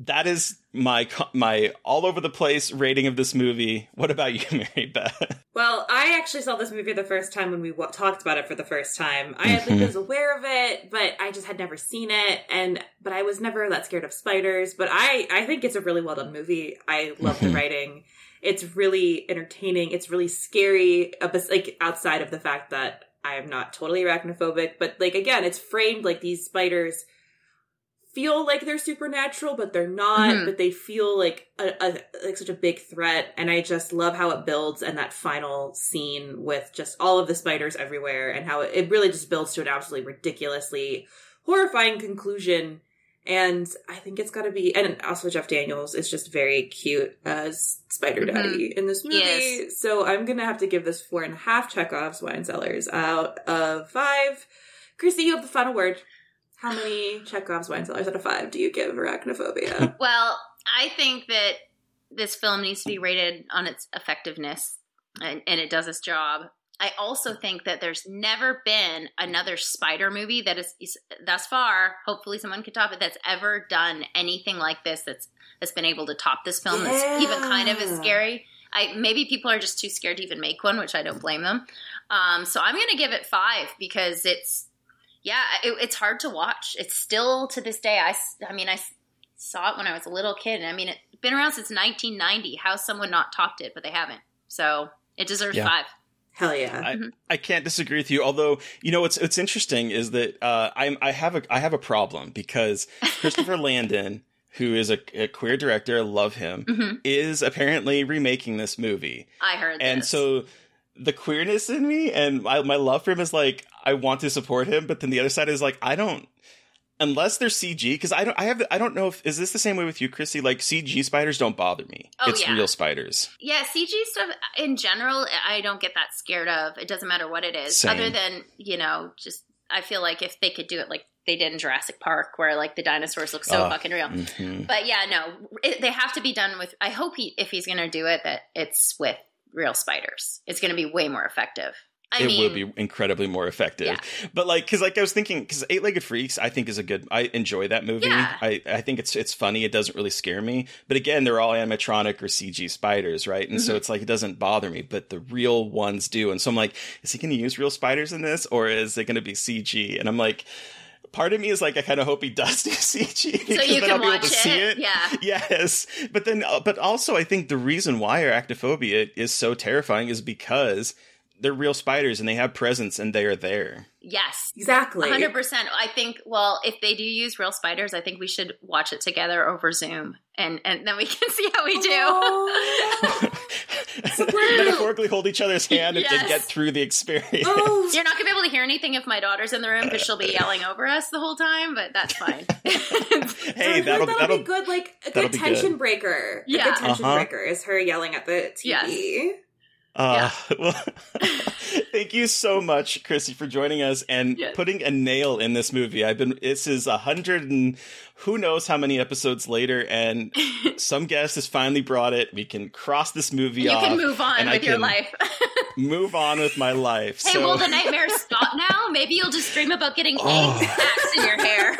that is my my all over the place rating of this movie. What about you, [LAUGHS] Mary Beth? Well, I actually saw this movie the first time when we w- talked about it for the first time. I Mhm. was aware of it, but I just had never seen it, and but I was never that scared of spiders. But I I think it's a really well done movie. I love the Mhm. writing. It's really entertaining. It's really scary. uh, Like outside of the fact that I am not totally arachnophobic, but like again, it's framed like these spiders feel like they're supernatural, but they're not. Mhm. But they feel like a, a like such a big threat, and I just love how it builds and that final scene with just all of the spiders everywhere, and how it, it really just builds to an absolutely ridiculously horrifying conclusion. And I think it's got to be, and also Jeff Daniels is just very cute as Spider Mhm. Daddy in this movie. Yes. So I'm gonna have to give this four and a half Chekhov's wine cellars out of five. Krsy, you have the final word. How many Chekhov's wine cellars out of five do you give Arachnophobia? [LAUGHS] Well, I think that this film needs to be rated on its effectiveness, and, and it does its job. I also think that there's never been another spider movie that is, is thus far. Hopefully, someone could top it. That's ever done anything like this. That's that's been able to top this film. That's even kind of as scary. I maybe people are just too scared to even make one, which I don't blame them. Um, so I'm going to give it five because it's yeah, it, it's hard to watch. It's still to this day. I, I mean, I saw it when I was a little kid. and I mean, it's been around since 1990. How someone not topped it, but they haven't. So it deserves Yeah. five. Hell yeah. I, I can't disagree with you. Although you know what's what's interesting is that uh, I'm I have a I have a problem because [LAUGHS] Christopher Landon, who is a, a queer director, I love him, Mhm. is apparently remaking this movie, I heard and this. so the queerness in me and my, my love for him is like I want to support him, but then the other side is like I don't. Unless they're CG, because I don't, I have, I don't know if is this the same way with you, Krsy? Like CG spiders don't bother me. Oh, it's yeah. real spiders. Yeah, CG stuff in general, I don't get that scared of. It doesn't matter what it is, Same. other than you know, just I feel like if they could do it like they did in Jurassic Park, where like the dinosaurs look so Oh, fucking real. mhm. But yeah, no, it, they have to be done with. I hope he, if he's going to do it, that it's with real spiders. It's going to be way more effective. I it mean, will be incredibly more effective. Yeah. But like, because like I was thinking, because Eight Legged Freaks, I think is a good. I enjoy that movie. Yeah. I I think it's it's funny. It doesn't really scare me. But again, they're all animatronic or CG spiders, right? And so Mhm. it's like it doesn't bother me. But the real ones do. And so I'm like, is he going to use real spiders in this, or is it going to be CG? And I'm like. part of me is like, I kind of hope he does do [LAUGHS] CG So you then can I'll be able watch to see it? it. Yeah. Yes, but then, uh, but also, I think the reason why arachnophobia is so terrifying is because they're real spiders and they have presence and they are there. Yes. Exactly. 100%. I think, well, if they do use real spiders, I think we should watch it together over Zoom and, and then we [LAUGHS] can see how we do. [LAUGHS] Metaphorically hold each other's hand and, and get through the experience. You're not going to be able to hear anything if my daughter's in the room because she'll be yelling over us the whole time, but that's fine. [LAUGHS] hey, I that'll that'll, that'll be good, like a good tension good. breaker. Yeah. a good tension Uh-huh. breaker is her yelling at the TV. Uh, [LAUGHS] well, [LAUGHS] thank you so much, Krsy, for joining us and Yes. putting a nail in this movie. I've been, this is a hundred and who knows how many episodes later, and [LAUGHS] some guest has finally brought it. We can cross this movie you off. can move on and I with your life. Move on with my life. Hey, so, will the nightmares stop now? Maybe you'll just dream about getting Oh. egg sacs in your hair.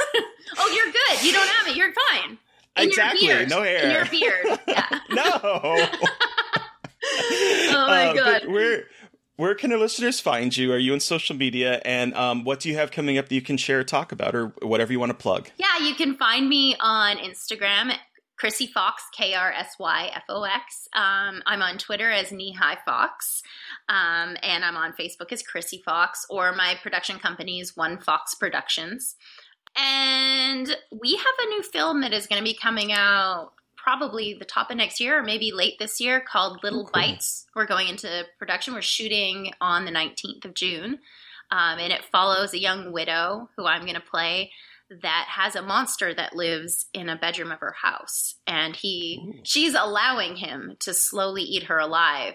oh, you're good. You don't have it. You're fine. In Exactly, Your beard. no hair. In your beard. Yeah. no. [LAUGHS] Oh my Uh, god. where where can our listeners find you? Are you on social media? And um, what do you have coming up that you can share or talk about, or whatever you want to plug? Yeah, you can find me on Instagram at Krsy Fox, K R S Y F O X. Um, I'm on Twitter as Knee High Fox. Um, and I'm on Facebook as Krsy Fox, or my production company is One Fox Productions. And we have a new film that is going to be coming out probably the top of next year or maybe late this year called Little Bites. We're going into production. We're shooting on the 19th of June. Um, and it follows a young widow who I'm going to play that has a monster that lives in a bedroom of her house and he she's allowing him to slowly eat her alive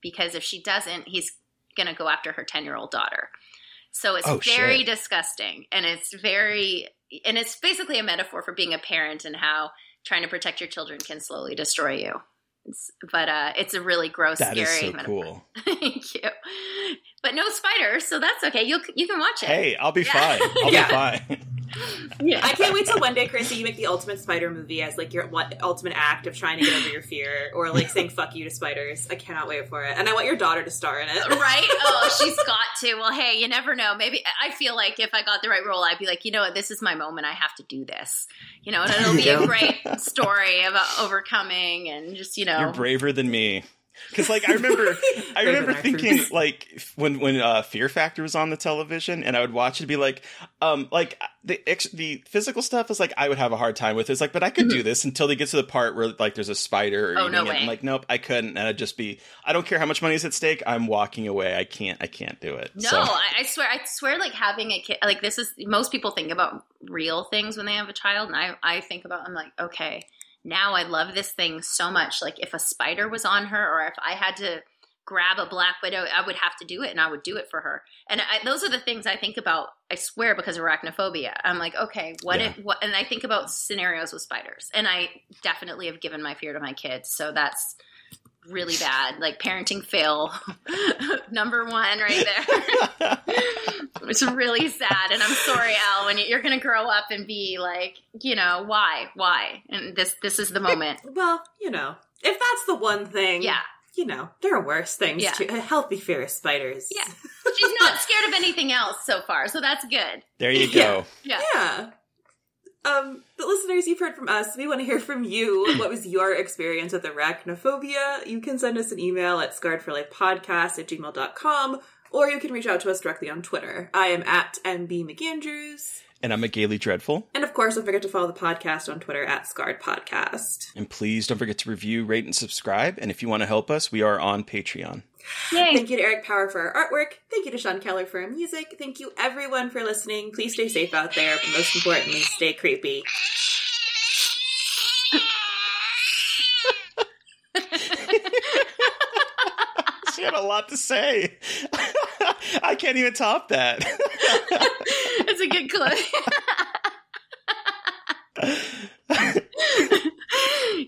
because if she doesn't he's going to go after her 10-year-old daughter so it's Oh, very shit. disgusting and it's very and it's basically a metaphor for being a parent and how trying to protect your children can slowly destroy you it's, but uh, it's a really gross That is scary so cool. [LAUGHS] Thank you. But no spiders, so that's okay. You you can watch it. Hey, I'll be Yeah. fine. I'll Yeah. be fine. [LAUGHS] Yeah. I can't wait till one day, Krsy, you make the ultimate spider movie as like your what, ultimate act of trying to get over your fear, or like saying [LAUGHS] "fuck you" to spiders. I cannot wait for it, and I want your daughter to star in it. right? [LAUGHS] Oh, she's got to. Well, hey, you never know. Maybe I feel like if I got the right role, I'd be like, you know what, this is my moment. I have to do this. You know, and it'll be a great [LAUGHS] story about overcoming and just you know. You're braver than me. Because like I remember, [LAUGHS] I remember thinking like when when uh, Fear Factor was on the television, and I would watch it, and be like, um, like the ex- the physical stuff is like I would have a hard time with. It's like, but I could do this until they get to the part where like there's a spider. Or Mm-hmm. Oh, eating no it. I'm like, nope, I couldn't, and I'd just be, I don't care how much money is at stake, I'm walking away. I can't, I can't do it. No, So- I, I swear, I swear, like having a kid, like this is most people think about real things when they have a child, and I, I think about, I'm like, okay, now I love this thing so much. Like if a spider was on her, or if I had to grab a black widow, I would have to do it, and I would do it for her. And I, those are the things I think about. I swear because of arachnophobia, I'm like, okay, what Yeah. if? What? And I think about scenarios with spiders, and I definitely have given my fear to my kids. So that's really bad. Like parenting fail [LAUGHS] number one right there. [LAUGHS] it's really sad, and I'm sorry, Al. When you- you're going to grow up and be like, you know, why, why? And this this is the moment. Well, you know, if that's the one thing, Yeah. you know, there are worse things. Yeah. too. A healthy fear of spiders. Yeah, [LAUGHS] she's not scared of anything else so far, so that's good. there you go. Yeah. Yeah. Um, but listeners, you've heard from us. We want to hear from you. What was your experience with arachnophobia? You can send us an email at scarredforlifepodcast at gmail.com, or you can reach out to us directly on Twitter. I am at MB McAndrews. And I'm a Gaily Dreadful. And of course, don't forget to follow the podcast on Twitter at Scarred Podcast. And please don't forget to review, rate, and subscribe. And if you want to help us, we are on Patreon. Yay. Thank you to Eric Power for our artwork. Thank you to Sean Keller for our music. Thank you everyone for listening. Please stay safe out there, but most importantly, stay creepy. [LAUGHS] She had a lot to say. [LAUGHS] I can't even top that. [LAUGHS] it's a good clip.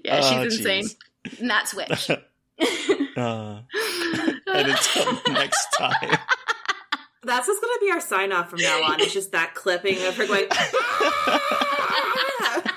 yeah, she's Oh, insane. jeez. And that's Witch. [LAUGHS] Uh, and until next time. [LAUGHS] That's what's going to be our sign off from now on. It's just that clipping of her going. [LAUGHS]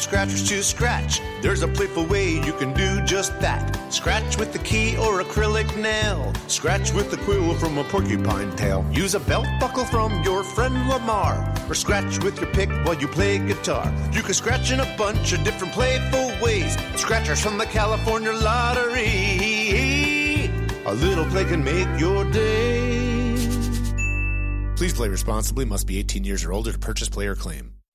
scratchers to scratch, there's a playful way you can do just that. Scratch with the key or acrylic nail. Scratch with the quill from a porcupine tail. Use a belt buckle from your friend Lamar. Or scratch with your pick while you play guitar. You can scratch in a bunch of different playful ways. Scratchers from the California Lottery. A little play can make your day. Please play responsibly. Must be 18 years or older to purchase, play, or claim.